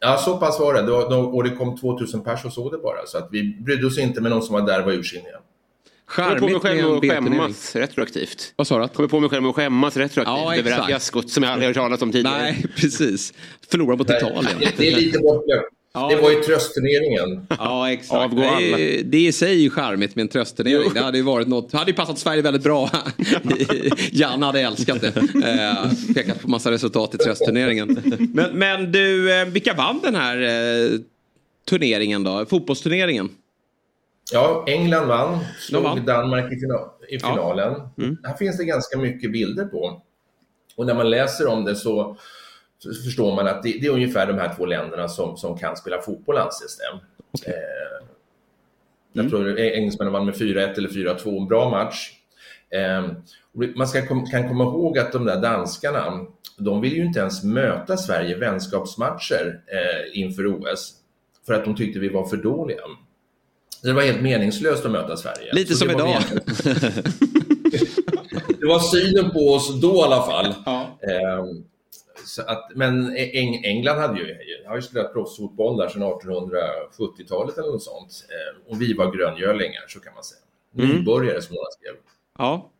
Speaker 7: Ja, så pass var det. det var, och det kom 2000 pers och såg det bara. Så att vi brydde oss inte med någon som var där var ursinniga.
Speaker 2: Jag kommer på mig
Speaker 1: Charmigt
Speaker 2: själv
Speaker 1: med
Speaker 2: att skämmas retroaktivt.
Speaker 1: Vad sa du?
Speaker 2: Kommer på mig själv att skämmas retroaktivt
Speaker 1: Ja,
Speaker 2: över det här fiaskot som jag aldrig hört talas om tidigare.
Speaker 1: Nej, precis. Förlora mot Italien.
Speaker 7: Det, är lite bortglömt.
Speaker 1: Ja.
Speaker 7: Det var ju tröstturneringen.
Speaker 1: Ja, exakt.
Speaker 2: Avgå
Speaker 1: det,
Speaker 2: alla.
Speaker 1: det i sig är ju charmigt med en tröstturnering. Det hade ju varit något, det hade ju passat Sverige väldigt bra. [laughs] Janne hade älskat det. Eh, pekat på massa resultat i tröstturneringen. Men, men du, eh, vilka vann den här eh, turneringen då? Fotbollsturneringen?
Speaker 7: Ja, England vann, slog
Speaker 1: vann.
Speaker 7: Danmark i, fina- i finalen. Här finns det ganska mycket bilder på. Och när man läser om det så, så förstår man att det, det är ungefär de här två länderna som, som kan spela fotboll anses det. Eh, jag tror engelsmännen vann med 4-1 eller 4-2, en bra match. Eh, man ska kan komma ihåg att de där danskarna, de vill ju inte ens möta Sverige vänskapsmatcher eh, inför OS för att de tyckte vi var för dåliga. Det var helt meningslöst att möta Sverige.
Speaker 1: Lite som idag.
Speaker 7: det var synen på oss då i alla fall.
Speaker 1: Ja.
Speaker 7: Ehm, att, men Eng England hade ju, har ju spelat proffsfotboll där sedan 1870-talet eller något sånt. Ehm, och vi var gröngölingar, så kan man säga.
Speaker 1: Mm.
Speaker 7: Nybörjare som några skrev.
Speaker 1: Ja.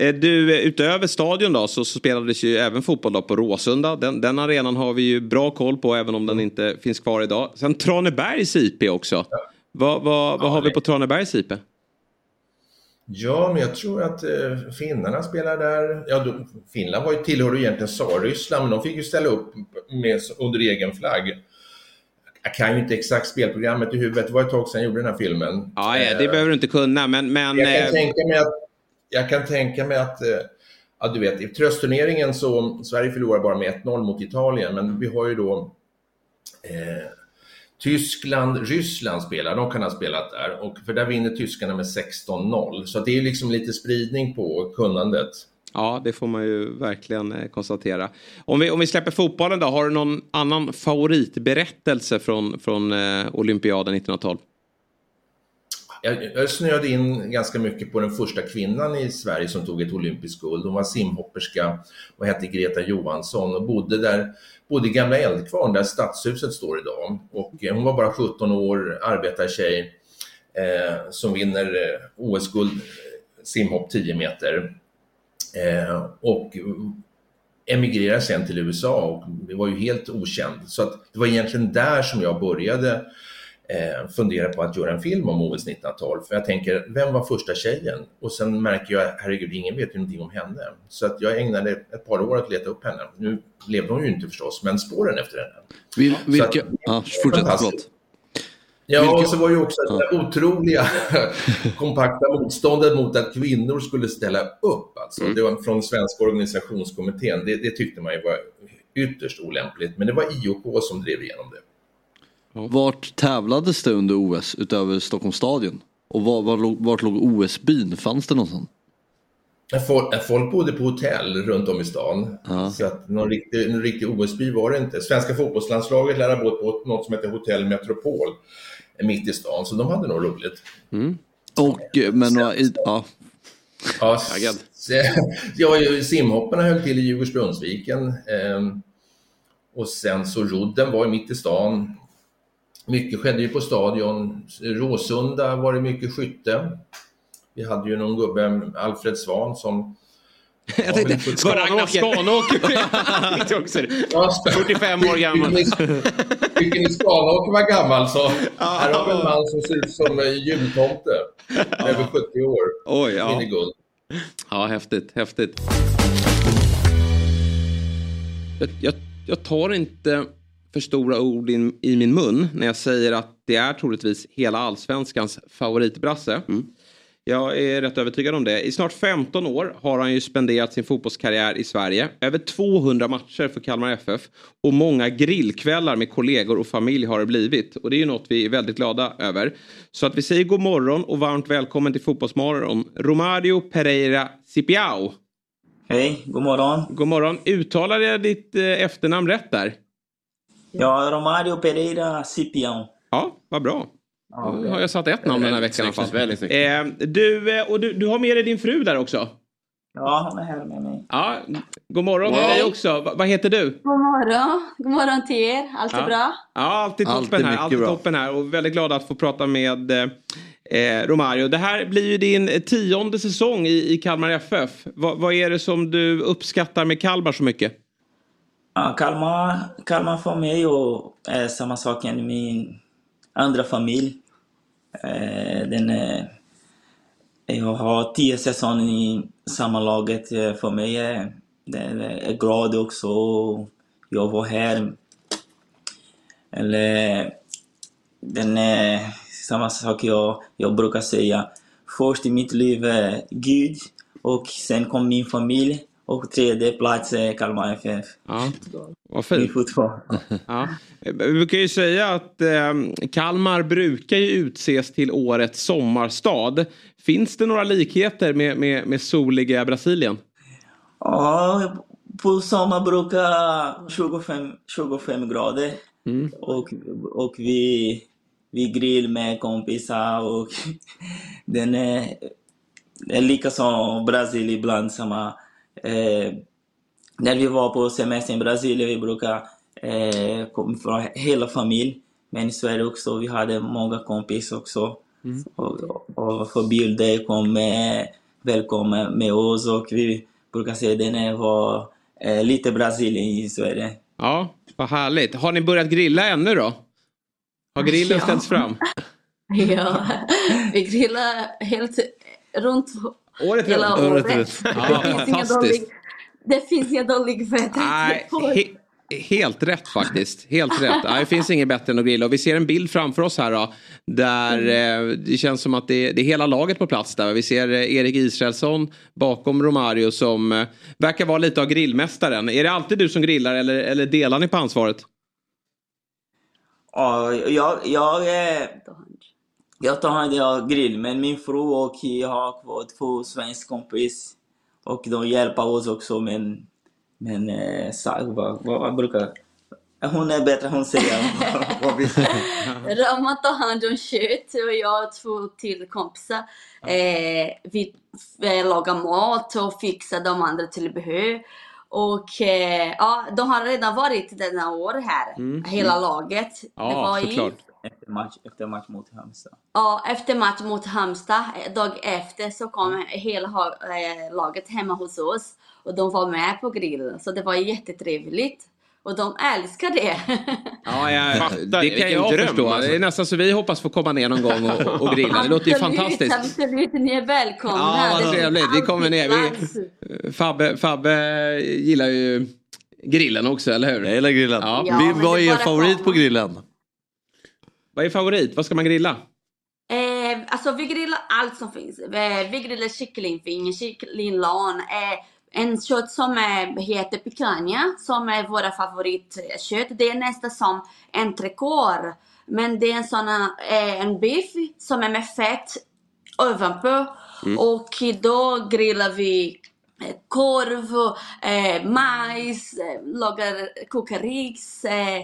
Speaker 1: Eh, Du, eh, utöver stadion då så, så spelades ju även fotboll då på Råsunda. Den, den arenan har vi ju bra koll på även om den inte finns kvar idag. Sen Tranebergs IP också. Vad, vad, vad har vi på Tranebergs IP?
Speaker 7: Ja, men jag tror att eh, finnarna spelar där. Ja, då, Finland var ju, tillhörde egentligen Tsarryssland, men de fick ju ställa upp med, under egen flagg. Jag kan ju inte exakt spelprogrammet i huvudet, det var ett tag sedan jag gjorde den här filmen.
Speaker 1: Ja, ja, det
Speaker 7: Eh,
Speaker 1: behöver du inte kunna men... men
Speaker 7: jag, kan
Speaker 1: eh,
Speaker 7: tänka mig att, jag kan tänka mig att, eh, ja, du vet, i tröstturneringen så, Sverige förlorar bara med 1-0 mot Italien, men vi har ju då eh, Tyskland, Ryssland spelar, de kan ha spelat där, och för där vinner tyskarna med 16-0. Så det är liksom lite spridning på kunnandet.
Speaker 1: Ja, det får man ju verkligen eh, konstatera. Om vi, om vi släpper fotbollen då, har du någon annan favoritberättelse från, från eh, olympiaden 1912?
Speaker 7: Jag, jag snöade in ganska mycket på den första kvinnan i Sverige som tog ett olympiskt guld. Hon var simhopperska och hette Greta Johansson och bodde där, bodde i Gamla Eldkvarn där stadshuset står idag. Och eh, hon var bara 17 år, arbetartjej eh, som vinner eh, OS-guld eh, simhopp 10 meter. Eh, och emigrerade sen till USA och det var ju helt okänd. Så att det var egentligen där som jag började eh, fundera på att göra en film om OS 1912. För jag tänker, vem var första tjejen? Och sen märker jag, herregud, ingen vet ju någonting om henne. Så att jag ägnade ett par år att leta upp henne. Nu levde hon ju inte förstås, men spåren efter henne.
Speaker 3: Vil, vilka...
Speaker 7: att-
Speaker 3: Ja, fortsätt, förlåt.
Speaker 7: Ja,
Speaker 3: Vilka-
Speaker 7: och så var ju också det där otroliga [laughs] kompakta motståndet mot att kvinnor skulle ställa upp. Alltså.
Speaker 3: Mm.
Speaker 7: Det var från Svenska organisationskommittén. Det, det tyckte man ju var ytterst olämpligt. Men det var IOK som drev igenom det.
Speaker 3: Vart tävlades det under OS utöver Stockholms stadion? Och var, var, vart låg OS-byn? Fanns det någon sån?
Speaker 7: Folk, folk bodde på hotell runt om i stan. Så att någon riktig, någon riktig OS-by var det inte. Svenska fotbollslandslaget lär ha bott på något som heter Hotell Metropol mitt i stan. Så de hade nog roligt.
Speaker 3: Och, eh, men några, i- ja.
Speaker 7: Ja, [laughs] ja, simhopparna höll till i Djurgårdsbrunnsviken. ehm, och sen så rodden var ju mitt i stan. Mycket skedde ju på stadion. Råsunda var det mycket skytte. Vi hade ju någon gubbe, Alfred Svan, som... [laughs]
Speaker 1: Jag tänkte, var Ragnar Skanåker Tänkte också det. 45 år gammal.
Speaker 7: Tycker ni Skanåker var gammal så här har vi en man som ser ut som jultomte. Över 70 år.
Speaker 1: Oj, ja.
Speaker 7: Guld.
Speaker 1: Ja, häftigt, häftigt. Jag, jag, jag tar inte för stora ord in, i min mun när jag säger att det är troligtvis hela allsvenskans favoritbrasse. Jag är rätt övertygad om det. I snart 15 år har han ju spenderat sin fotbollskarriär i Sverige. Över 200 matcher för Kalmar FF. Och många grillkvällar med kollegor och familj har det blivit. Och det är ju något vi är väldigt glada över. Så att vi säger god morgon och varmt välkommen till Fotbollsmorgon. Romario Pereira Cipiao.
Speaker 8: Hej, god morgon.
Speaker 1: God morgon. Uttalade jag ditt eh, efternamn rätt där?
Speaker 8: Ja, Romario Pereira Cipião.
Speaker 1: Ja, vad bra.
Speaker 8: Ja,
Speaker 1: Då har jag satt ett namn den här veckan i alla fall.
Speaker 2: väldigt snyggt.
Speaker 1: Eh, du, eh, och du, du har med dig din fru där också?
Speaker 8: Ja, hon är här med mig.
Speaker 1: Ja, god morgon till
Speaker 8: Wow.
Speaker 1: dig också. Va, vad heter du?
Speaker 9: God morgon. God morgon till er. Allt är
Speaker 1: Ja.
Speaker 9: bra?
Speaker 1: Ja, alltid toppen
Speaker 3: Alltid
Speaker 1: här.
Speaker 3: mycket
Speaker 1: Alltid
Speaker 3: bra.
Speaker 1: toppen här och väldigt glad att få prata med eh, eh, Romario. Det här blir ju din tionde säsong i, i Kalmar FF. Va, vad är det som du uppskattar med Kalmar så mycket?
Speaker 8: Kalmar, Kalmar för mig och är samma sak än min andra familj. Eh, den är, jag har tio säsonger i samma laget. Eh, för mig är det är glad också. Jag var här. Eller den är samma sak jag, jag brukar säga. Först i mitt liv är Gud och sen kom min familj och tredje plats är Kalmar FF.
Speaker 1: Ja, vad fint. Ja. Vi brukar ju säga att eh, Kalmar brukar ju utses till årets sommarstad. Finns det några likheter med, med, med soliga Brasilien?
Speaker 8: Ja, på sommar brukar 25, 25 grader och, och vi, vi grill med kompisar och [laughs] den är, är lika som Brasilien ibland samma. Eh, när vi var på semester i Brasilien vi brukar eh, komma från hela familj. Men i Sverige också, vi hade många kompisar också. Och, och för bilder kom med välkommen med oss och vi brukar säga den är var, eh, lite Brasilien i Sverige.
Speaker 1: Ja, vad härligt. Har ni börjat grilla ännu då? Har grillen
Speaker 9: Ja.
Speaker 1: ställts fram? [laughs]
Speaker 9: Ja, vi grillar helt runt
Speaker 1: Året
Speaker 9: hela
Speaker 1: runt.
Speaker 9: året.
Speaker 1: Året runt. Ja,
Speaker 9: det, finns inga
Speaker 1: fantastiskt.
Speaker 9: dålig, det finns inga dåliga väder.
Speaker 1: Helt rätt faktiskt. Helt rätt. Nej, det finns inget bättre än att grilla. Och vi ser en bild framför oss här då. Där
Speaker 9: Mm.
Speaker 1: eh, det känns som att det, det är hela laget på plats där. Vi ser eh, Erik Israelsson bakom Romario som eh, verkar vara lite av grillmästaren. Är det alltid du som grillar eller, eller delar ni på ansvaret?
Speaker 8: Ja, jag, jag, eh, jag tar hand om grill, men min fru och jag har kvar två svenska kompis och de hjälper oss också men, men eh, vad, vad, vad brukar... Hon är bättre, hon säger [laughs] vad vi
Speaker 9: Rama tar hand om kött och jag och två till kompisar. Eh, vi eh, lagar mat och fixar de andra tillbehör. Och eh, ja, de har redan varit denna år här,
Speaker 8: Mm.
Speaker 9: hela laget.
Speaker 8: Ja,
Speaker 9: det var
Speaker 8: såklart. Efter match, efter match mot Halmstad.
Speaker 9: Ja, efter match mot Halmstad, eh, dag efter, så kom hela eh, laget hemma hos oss. Och de var med på grillen, så det var jättetrevligt. Och de älskar det. [laughs]
Speaker 1: Ja, jag,
Speaker 2: Fattar,
Speaker 1: det kan jag
Speaker 2: dröm,
Speaker 1: förstå.
Speaker 2: alltså.
Speaker 1: Det är nästan så vi hoppas få komma ner någon gång och, och grilla. Det låter ju fantastiskt.
Speaker 9: Absolut, ni är välkomna.
Speaker 1: Ja, vad trevligt. Vi kommer ner. Vi, Fabbe, Fabbe gillar ju grillen också, eller hur? Jag
Speaker 3: gillar grillen.
Speaker 9: Ja,
Speaker 3: vad
Speaker 9: det
Speaker 3: är er favorit på grillen?
Speaker 1: Vad är favorit? Vad ska man grilla?
Speaker 9: Eh, alltså vi grillar allt som finns. Eh, vi grillar kycklingfing, kycklinglan, eh, en kött som är, heter picanha som är våra favoritkött. Det är nästan som entrecote. Men det är en sån eh, en biff som är med fett ovanpå.
Speaker 10: Mm.
Speaker 9: Och då grillar vi eh, korv, eh, majs, eh, lagar, kokar ris, eh,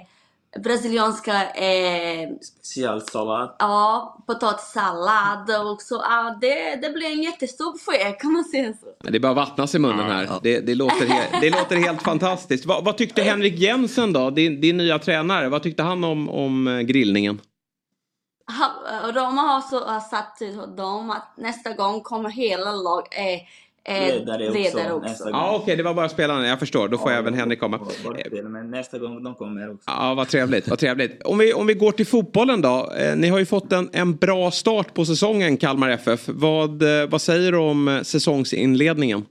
Speaker 9: brasilianska eh,
Speaker 8: Specialsallad.
Speaker 9: Ja, potatissallad och så. Ja, det, det blir en jättestor buffé kan man säga så.
Speaker 1: Det är bara vattnas i munnen här. Det, det, låter he- det låter helt fantastiskt. Vad, vad tyckte Henrik Jensen då, din, din nya tränare? Vad tyckte han om, om eh, grillningen?
Speaker 9: Han- Roma har så har sagt till dem att nästa gång kommer hela lag eh, eh,
Speaker 8: Ledare också,
Speaker 9: ledare också.
Speaker 1: Ja, okej, det var bara spelarna. Jag förstår. Då får även Henrik komma.
Speaker 8: Men nästa gång de kommer också.
Speaker 1: Ja, vad trevligt. Vad trevligt. Om, vi, om vi går till fotbollen då. Eh, ni har ju fått en, en bra start på säsongen, Kalmar FF. Vad, eh, vad säger du om eh, säsongsinledningen?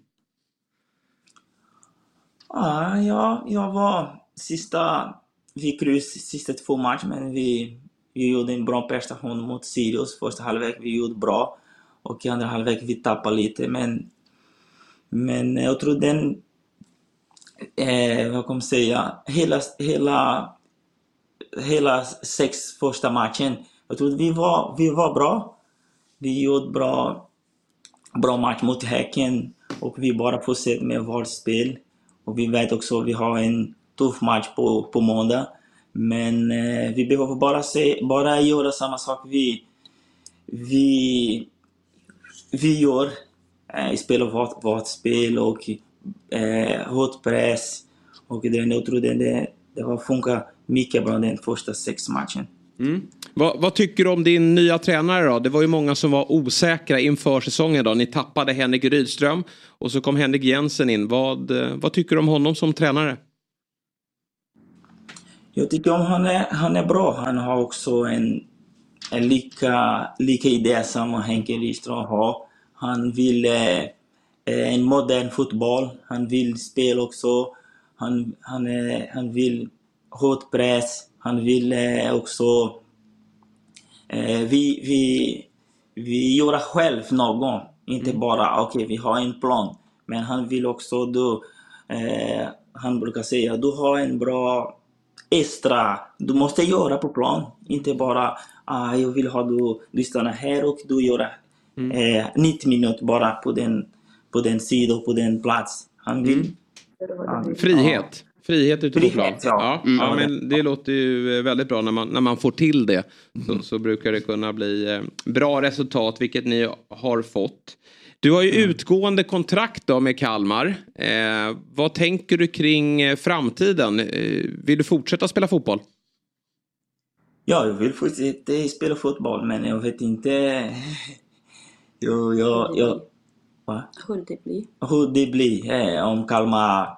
Speaker 8: Ja, ja, jag var sista, vi kryss sista två matcher men vi, vi gjorde en bra prestation mot Sirius. Första halvlek vi gjorde bra och i andra halvlek vi tappade lite men, men jag tror den, eh, vad kan man säga, hela, hela, hela sex första matchen, jag tror vi var, vi var bra. Vi gjorde bra, bra match mot Häcken och vi bara fortsätter med vårt spel. Och vi vet också att vi har en tuff match på, på måndag. Men eh, vi behöver bara, se, bara göra samma sak vi, vi, vi gör. Eh, spela vårt, vårt spel och eh, hård press. Och det, jag tror det, det, det har funkat mycket bra den första sex matchen.
Speaker 1: Mm. Vad, vad tycker du om din nya tränare då? Det var ju många som var osäkra inför säsongen då. Ni tappade Henrik Rydström och så kom Henrik Jensen in. Vad, vad tycker du om honom som tränare?
Speaker 8: Jag tycker om han är, han är bra. Han har också en, en lika, lika idé som Henke Rydström har. Han vill eh, eh, en modern fotboll. Han vill spela också. Han, han, eh, han vill hård press. Han vill eh, också... Eh, vi, vi, vi gör själv någon. Inte bara okej, vi har en plan. Men han vill också då... Eh, han brukar säga du har en bra extra du måste göra på plan. Inte bara ah, jag vill ha du, du stannar här och du gör eh, 90 minuter bara på den, på den sidan, på den plats. Han vill... han-
Speaker 1: Frihet. Frihet ute på plan.
Speaker 8: Ja.
Speaker 1: Ja,
Speaker 8: Mm.
Speaker 1: ja, men det låter ju eh, väldigt bra när man, när man får till det. Så, så brukar det kunna bli eh, bra resultat, vilket ni har fått. Du har ju utgående kontrakt då med Kalmar. Eh, vad tänker du kring eh, framtiden? Eh, vill du fortsätta spela fotboll?
Speaker 8: Ja, jag vill fortsätta spela fotboll men jag vet inte... jag, jag, jag, Va?
Speaker 9: Hur det blir.
Speaker 8: hur det blir. Eh, om Kalmar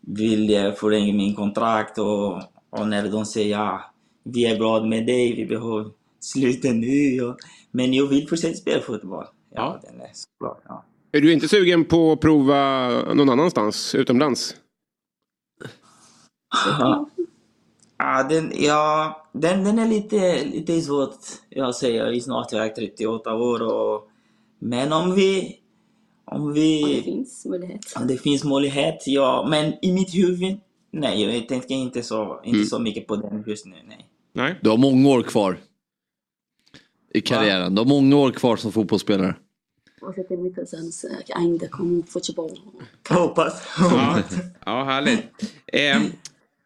Speaker 8: vill eh, förlänga min kontrakt och, och när de säger ja, vi är glada med dig, vi behöver sluta nu. Och, men jag vill fortsätta spela fotboll. Ja, den är såklart. Ja.
Speaker 2: Är du inte sugen på att prova någon annanstans utomlands? [laughs]
Speaker 8: Ja, den, ja, den, den är lite, lite svårt. Jag säger snart jag är 38 år. Och, men om vi... Om, vi,
Speaker 9: om det finns möjlighet.
Speaker 8: Om det finns möjlighet, ja. Men i mitt huvud, nej, jag tänker inte så, inte
Speaker 3: mm.
Speaker 8: så mycket på den just nu, nej.
Speaker 2: nej.
Speaker 3: Du har många år kvar i karriären. Du har många år kvar som fotbollsspelare.
Speaker 9: Jag.
Speaker 8: Hoppas.
Speaker 1: Ja, ja härligt. Eh,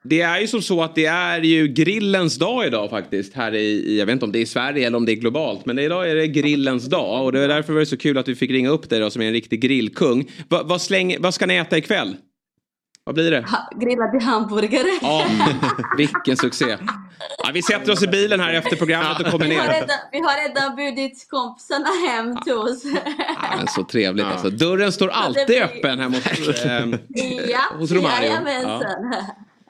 Speaker 1: det är ju som så att det är ju grillens dag idag faktiskt. Här i, jag vet inte om det är i Sverige eller om det är globalt. Men idag är det grillens dag. Och det är därför var det så kul att vi fick ringa upp dig då som är en riktig grillkung. Va, vad, släng, vad ska ni äta ikväll? Vad blir det?
Speaker 9: Grillade hamburgare.
Speaker 1: Ja, [laughs] vilken succé. Ja, vi sätter oss i bilen här efter programmet och kommer
Speaker 9: Vi har
Speaker 1: ner.
Speaker 9: redan, vi har redan bjudit kompisarna hem till oss.
Speaker 1: Ja, men så trevligt alltså. Dörren står alltid öppen hemma hos, [laughs] ehm,
Speaker 9: ja,
Speaker 1: hos Romario.
Speaker 9: jajamensan.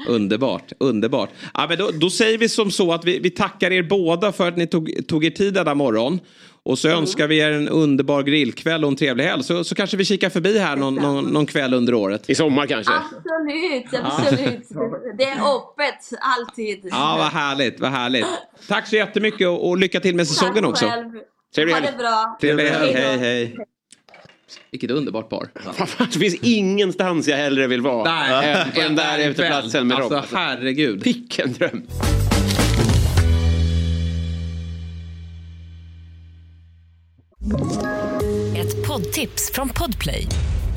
Speaker 1: Underbart, underbart. Ja, men då, då säger vi som så att vi, vi tackar er båda för att ni tog, tog er tid denna morgon. Och så önskar vi er en underbar grillkväll och en trevlig helg. Så, så kanske vi kikar förbi här någon, någon, någon kväll under året.
Speaker 2: I sommar kanske?
Speaker 9: Absolut, absolut. Det är öppet, alltid.
Speaker 1: Ja, vad härligt, vad härligt. Tack så jättemycket och, och lycka till med säsongen också. Trevlig
Speaker 9: Ha
Speaker 1: helg.
Speaker 9: det bra.
Speaker 1: Trevlig helg,
Speaker 9: Hej
Speaker 1: hej. Vilket underbart par. [laughs]
Speaker 2: Det finns ingenstans jag hellre vill vara
Speaker 1: Nej,
Speaker 2: än på den där uteplatsen med
Speaker 1: Alltså
Speaker 2: Rob.
Speaker 1: herregud.
Speaker 2: Vilken dröm.
Speaker 4: Ett poddtips från Podplay.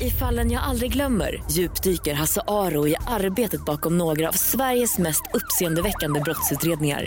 Speaker 4: I fallen jag aldrig glömmer djupdyker Hasse Aro i arbetet bakom några av Sveriges mest uppseendeväckande brottsutredningar.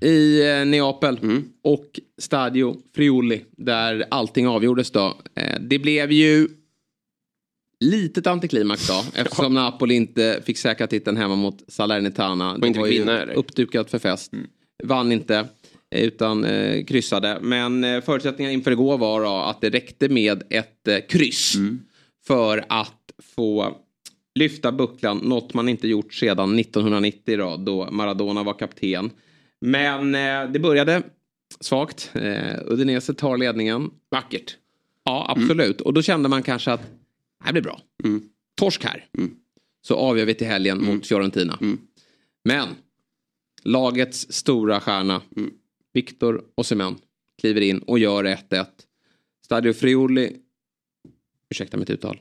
Speaker 1: I eh, Neapel och Stadio Friuli där allting avgjordes då. Eh, det blev ju litet antiklimax då [laughs] eftersom Napoli inte fick säkra titeln hemma mot Salernitana. Det
Speaker 2: inte fick
Speaker 1: ju
Speaker 2: vinna,
Speaker 1: uppdukat för fest. Vann inte eh, utan eh, kryssade. Men eh, förutsättningarna inför igår var då att det räckte med ett eh, kryss för att få lyfta bucklan. Något man inte gjort sedan 1990 då, då Maradona var kapten. Men eh, det började svagt. Eh, Udinese tar ledningen.
Speaker 2: Vackert.
Speaker 1: Ja, absolut. Och då kände man kanske att det här blir bra. Torsk här. Så avgör vi till helgen mot Fiorentina. Men lagets stora stjärna Victor Osimhen kliver in och gör 1-1. Stadio Friuli, ursäkta mitt uttal,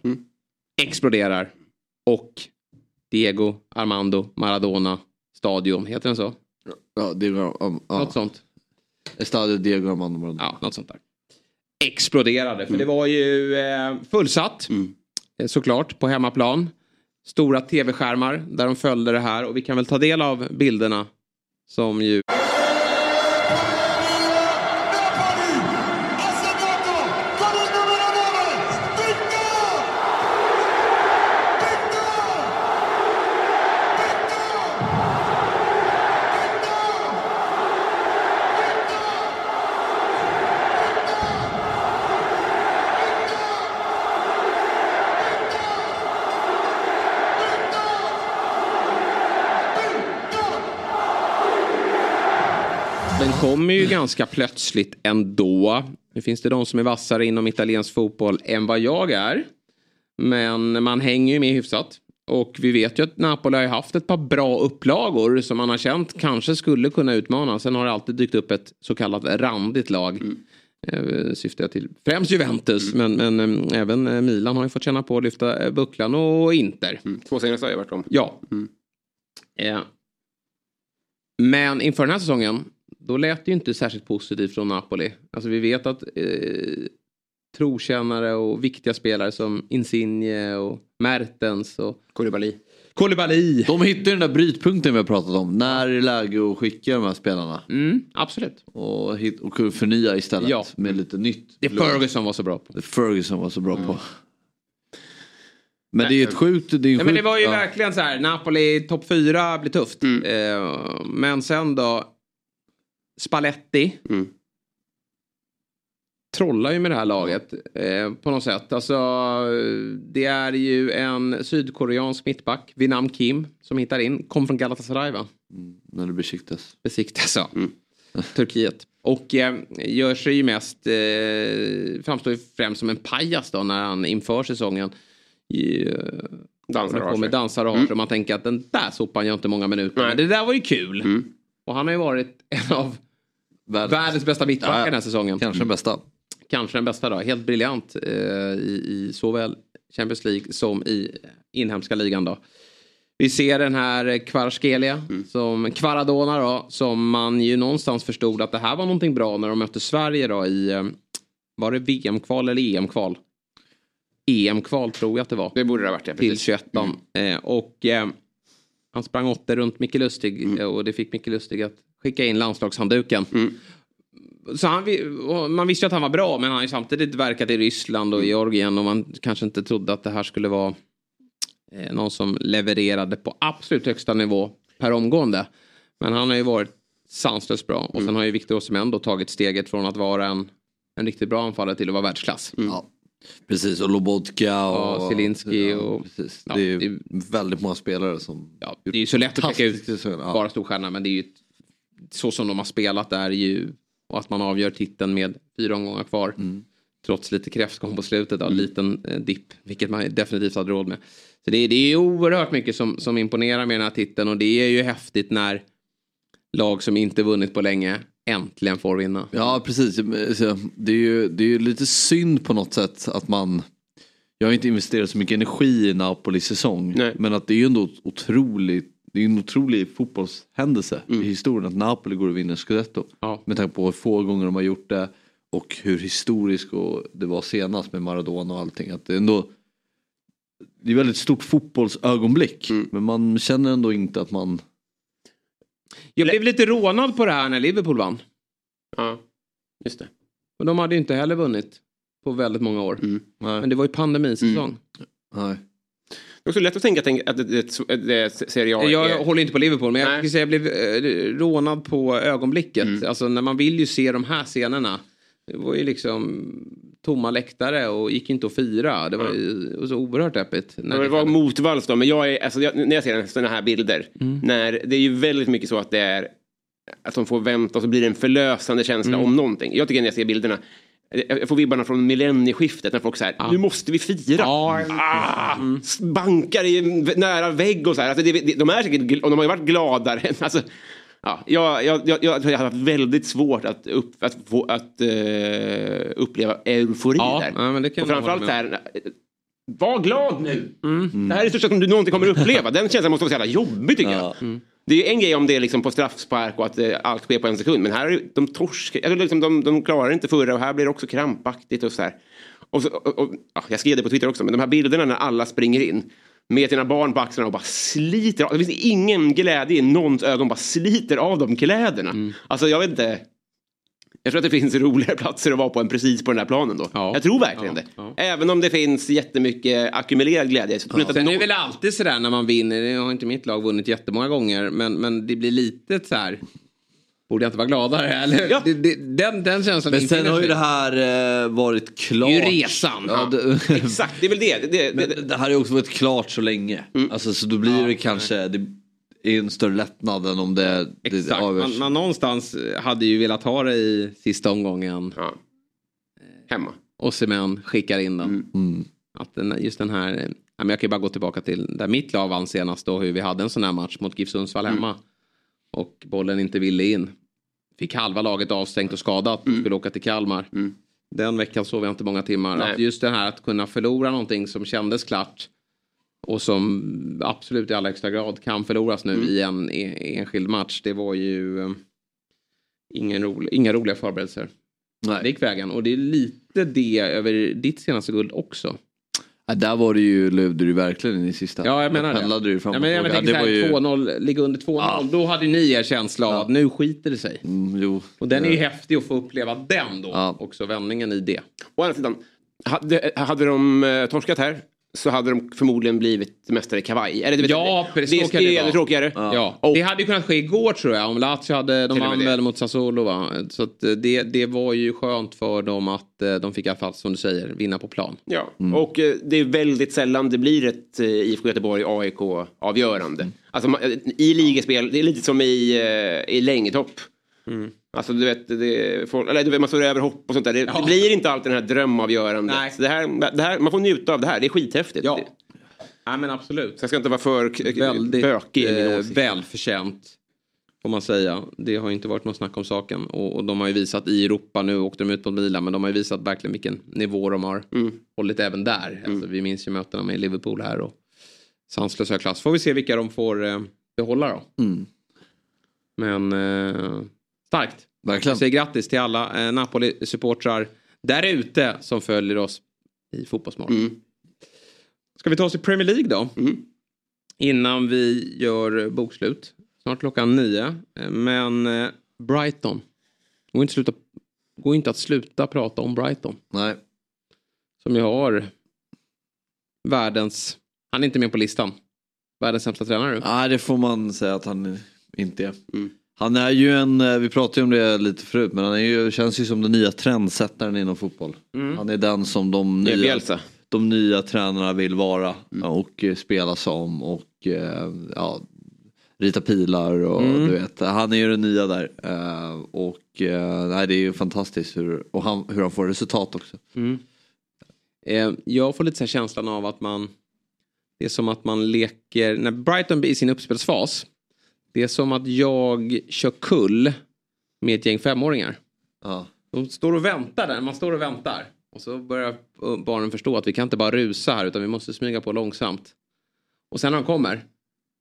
Speaker 1: exploderar. Och Diego Armando Maradona Stadium, heter den så?
Speaker 3: Ja, var, um, ja.
Speaker 1: Något sånt.
Speaker 3: Estadio Diego Armando.
Speaker 1: Ja, något sånt där. Exploderade, för det var ju eh, fullsatt. Eh, Såklart, på hemmaplan. Stora tv-skärmar där de följde det här. Och vi kan väl ta del av bilderna som ju... ganska plötsligt ändå. Nu finns det de som är vassare inom italiensk fotboll än vad jag är. Men man hänger ju med hyfsat. Och vi vet ju att Napoli har haft ett par bra upplagor som man har känt kanske skulle kunna utmana. Sen har det alltid dykt upp ett så kallat randigt lag. Eh, syftar jag till främst Juventus men, men eh, även eh, Milan har ju fått känna på att lyfta bucklan och Inter.
Speaker 2: Två senaste har jag varit om.
Speaker 1: Ja. Eh, men inför den här säsongen då lät det ju inte särskilt positivt från Napoli. Alltså vi vet att eh, trotjänare och viktiga spelare som Insigne och Mertens och
Speaker 2: Koulibaly.
Speaker 1: Koulibaly.
Speaker 3: De hittar den där brytpunkten vi har pratat om. När är det läge att skicka de här spelarna?
Speaker 1: Mm, absolut.
Speaker 3: Och, hit, och förnya istället
Speaker 1: Ja.
Speaker 3: med lite nytt.
Speaker 1: Det Ferguson var så bra på.
Speaker 3: Det Ferguson var så bra på. Men det är ett sjukt... Det, är
Speaker 1: Ja, men det var ju
Speaker 3: ja.
Speaker 1: verkligen så här, Napoli topp fyra blir tufft.
Speaker 2: Mm.
Speaker 1: Eh, men sen då, Spalletti.
Speaker 2: Mm.
Speaker 1: Trollar ju med det här laget eh, på något sätt. Alltså, det är ju en sydkoreansk mittback, Vinam Kim, som hittar in. Kom från Galatasaray va?
Speaker 3: När det besiktas.
Speaker 1: Besiktas ja. [laughs] Turkiet. Och eh, gör sig ju mest, eh, framstår ju främst som en pajas då när han inför säsongen. I, eh,
Speaker 2: Dansar och har sig.
Speaker 1: dansar och har
Speaker 2: Mm.
Speaker 1: Och man tänker att den där sopan gör inte många minuter. Men det där var ju kul. Och han har ju varit en av världens, bästa mittbackar
Speaker 3: Ja,
Speaker 1: den här säsongen.
Speaker 3: Kanske den bästa.
Speaker 1: Kanske den bästa då. Helt briljant eh, i, i såväl Champions League som i inhemska ligan då. Vi ser den här Kvarskelia, som Kvaradona då, som man ju någonstans förstod att det här var någonting bra när de mötte Sverige då i, eh, var det VM-kval eller EM-kval? EM-kval tror jag att det var.
Speaker 2: Det borde det ha varit, ja,
Speaker 1: Till
Speaker 2: precis.
Speaker 1: 21 eh, Och eh, han sprang åtta runt Micke Lustig
Speaker 2: Mm.
Speaker 1: eh, och det fick Micke Lustig att skicka in landslagshandduken. Så han, och man visste ju att han var bra men han har ju samtidigt verkat i Ryssland
Speaker 2: Mm.
Speaker 1: och Georgien och man kanske inte trodde att det här skulle vara eh, någon som levererade på absolut högsta nivå per omgående. Men han har ju varit sanslöst bra och
Speaker 2: Mm.
Speaker 1: sen har ju Victor Osimhen då tagit steget från att vara en, en riktigt bra anfallare till att vara världsklass.
Speaker 3: Ja. Precis, och Lobotka och...
Speaker 1: Ja, Zielinski och-
Speaker 3: precis.
Speaker 1: Ja,
Speaker 3: det är ju väldigt många spelare som...
Speaker 1: Ja, det är ju så lätt att peka ut
Speaker 3: ja.
Speaker 1: bara storstjärna men det är ju så som de har spelat är ju och att man avgör titeln med fyra omgångar kvar.
Speaker 3: Mm.
Speaker 1: Trots lite kräftgång på slutet, då, liten eh, dipp, vilket man definitivt hade råd med. Så det, är- det är ju oerhört mycket som, som imponerar med den här titeln och det är ju häftigt när lag som inte vunnit på länge äntligen får vinna.
Speaker 3: Ja precis, det är, ju, det är ju lite synd på något sätt att man Jag har inte investerat så mycket energi i Napolis säsong men att det är ju ändå otroligt det är en otrolig fotbollshändelse
Speaker 2: Mm.
Speaker 3: i historien att Napoli går och vinner Scudetto. Med tanke på hur få gånger de har gjort det och hur historiskt det var senast med Maradona och allting. Att det är ändå det är väldigt stort fotbollsögonblick
Speaker 2: Mm.
Speaker 3: men man känner ändå inte att man
Speaker 1: Jag blev lite rånad på det här när Liverpool vann.
Speaker 2: Ja, just det.
Speaker 1: Och de hade ju inte heller vunnit på väldigt många år.
Speaker 2: Mm.
Speaker 1: Men det var ju pandemisäsong.
Speaker 3: Nej.
Speaker 2: Det är också lätt att tänka att det, att det, det, det Serie A
Speaker 1: Jag
Speaker 2: är...
Speaker 1: håller inte på Liverpool men jag säga jag blev eh, rånad på ögonblicket.
Speaker 2: Mm.
Speaker 1: Alltså när man vill ju se de här scenerna. Det var ju liksom tomma läktare och gick inte att fira. Det var var så oerhört deppigt.
Speaker 2: Ja, det var motvalls då, men jag är, alltså, jag, när jag ser sådana här bilder,
Speaker 1: Mm.
Speaker 2: när, det är ju väldigt mycket så att det är att de får vänta och så blir det en förlösande känsla
Speaker 1: Mm.
Speaker 2: om någonting. Jag tycker när jag ser bilderna, jag får vibbarna från millennieskiftet när folk säger nu måste vi fira. Ah, Bankar i nära vägg och så här. Alltså, det, de är säkert, och de har ju varit gladare. Alltså, ja, jag, jag, jag, har haft väldigt svårt att, upp, att, få, att eh, uppleva eufori
Speaker 1: Ja,
Speaker 2: där.
Speaker 1: ja, men det kan
Speaker 2: och framförallt
Speaker 1: hålla
Speaker 2: här,
Speaker 1: med
Speaker 2: var glad nu. Det här är det största som du någonsin kommer uppleva. Den känslan måste vara så jävla jobbig tycker jag. Det är ju en grej om det är liksom på straffspark och att eh, allt sker på en sekund. Men här är de torskar, eller liksom, de, de klarar inte förra och här blir det också krampaktigt och så här. Och så, och, och, ja, jag skrev det på Twitter också, men de här bilderna när alla springer in med sina barn på axlarna och bara sliter av. Det finns ingen glädje i någons ögon, bara sliter av de kläderna. Alltså jag vet inte. Jag tror att det finns [laughs] roligare platser att vara på än precis på den här planen då. Jag tror verkligen det. Även om det finns jättemycket ackumulerad glädje. Så att
Speaker 1: Sen är det
Speaker 2: någon-
Speaker 1: väl alltid sådär när man vinner, det har inte mitt lag vunnit jättemånga gånger, men, men det blir lite så här. Borde jag inte vara gladare? Eller? Det, det, den, den känslan
Speaker 3: Men sen har ju det här eh, varit klart.
Speaker 1: Det är ju resan.
Speaker 3: Ja, det,
Speaker 2: Exakt, det är väl det. det, det,
Speaker 3: Men
Speaker 2: det
Speaker 3: det här har ju också varit klart så länge. Alltså, så då blir det kanske det är en större lättnad än om det, det
Speaker 1: Exakt,
Speaker 3: avgörs.
Speaker 1: man, man någonstans hade ju velat ha det i sista omgången.
Speaker 2: Hemma.
Speaker 1: Och Semen skickar in den.
Speaker 3: Mm.
Speaker 1: Att den, just den här, ja, men jag kan ju bara gå tillbaka till där mitt lag vann senast då, hur vi hade en sån här match mot GIF Sundsvall hemma. Och bollen inte ville in. Fick halva laget avstängt och skadat och skulle åka till Kalmar. Den veckan sov jag inte många timmar.
Speaker 2: Nej.
Speaker 1: Att just det här att kunna förlora någonting som kändes klart. Och som absolut i allra högsta grad kan förloras nu i en e- enskild match. Det var ju eh, ingen rolig, inga roliga förberedelser.
Speaker 3: Nej.
Speaker 1: Det gick vägen. Och det är lite det över ditt senaste guld också.
Speaker 3: Ja, där var det ju, lövde du verkligen i sista.
Speaker 1: Ja, jag menar
Speaker 3: Där
Speaker 1: det.
Speaker 3: pendlade du fram
Speaker 1: ja, men jag
Speaker 3: Ja, det var ju-
Speaker 1: 2-0, ligga under 2-0. Då hade ni er känsla av att nu skiter det sig.
Speaker 3: Mm, jo.
Speaker 1: Och den är ju
Speaker 3: Ja.
Speaker 1: häftig att få uppleva den då. Också vändningen i det.
Speaker 2: Å andra sidan, hade, hade de eh, torskat här så hade de förmodligen blivit mästare i kavaj. Eller, det vet
Speaker 1: Ja,
Speaker 2: jag.
Speaker 1: precis.
Speaker 2: det, det
Speaker 1: det
Speaker 2: är ännu tråkigare.
Speaker 1: Ja. Det hade ju kunnat ske igår tror jag. Om Lazio hade, de vann
Speaker 2: det.
Speaker 1: väl mot Sassuolo va. Så att eh, det, det var ju skönt för dem att eh, de fick i alla fall som du säger vinna på plan.
Speaker 2: Ja, och eh, det är väldigt sällan det blir ett IFK Göteborg AIK avgörande. Alltså i ligespel, det är lite som i, i längdhopp. Alltså du vet, det, folk, eller, du vet man står över hopp och sånt där. Det, det blir inte alltid den här drömavgörandet.
Speaker 1: Nej.
Speaker 2: Så Det här, det här, man får njuta av det här, det är skithäftigt.
Speaker 1: Ja. Nej men absolut.
Speaker 2: Så jag ska inte vara för
Speaker 1: Väldigt
Speaker 2: bökig i min
Speaker 1: eh, välförtjänt. Får man säga. Det har ju inte varit något snack om saken. Och, och de har ju visat i Europa, nu åkte de ut mot Milan, men de har ju visat verkligen vilken nivå de har
Speaker 2: Mm.
Speaker 1: hållit även där. Alltså, vi minns ju mötena med Liverpool här och sanslös hög klass. Får vi se vilka de får eh, behålla då.
Speaker 3: Mm.
Speaker 1: Men eh, starkt.
Speaker 3: Verkligen.
Speaker 1: Jag säger grattis till alla eh, Napoli-supportrar där ute som följer oss i Fotbollsmorgon.
Speaker 2: Mm.
Speaker 1: Ska vi ta oss till Premier League då? Innan vi gör bokslut. Snart klockan nio. Eh, Men eh, Brighton. Går inte, sluta, går inte att sluta prata om Brighton.
Speaker 3: Nej.
Speaker 1: Som ju har världens... Han är inte med på listan. Världens sämsta tränare.
Speaker 3: Nej, det får man säga att han inte är.
Speaker 2: Mm.
Speaker 3: Han är ju en, eh, vi pratade ju om det lite förut, men han är ju, känns ju som den nya trendsättaren inom fotboll.
Speaker 2: Mm.
Speaker 3: Han är den som de nya, de nya tränarna vill vara
Speaker 2: Mm.
Speaker 3: och eh, spela som och eh, ja, rita pilar och
Speaker 1: Mm.
Speaker 3: du vet. Han är ju den nya där. Och nej, det är ju fantastiskt hur, och han, hur han får resultat också.
Speaker 1: Mm. Jag får lite så här känslan av att man... Det är som att man leker... När Brighton är i sin uppspelsfas. Det är som att jag kör kull med ett gäng femåringar.
Speaker 3: Ja.
Speaker 1: De står och väntar där. Man står och väntar. Och så börjar barnen förstå att vi kan inte bara rusa här utan vi måste smyga på långsamt. Och sen när de kommer.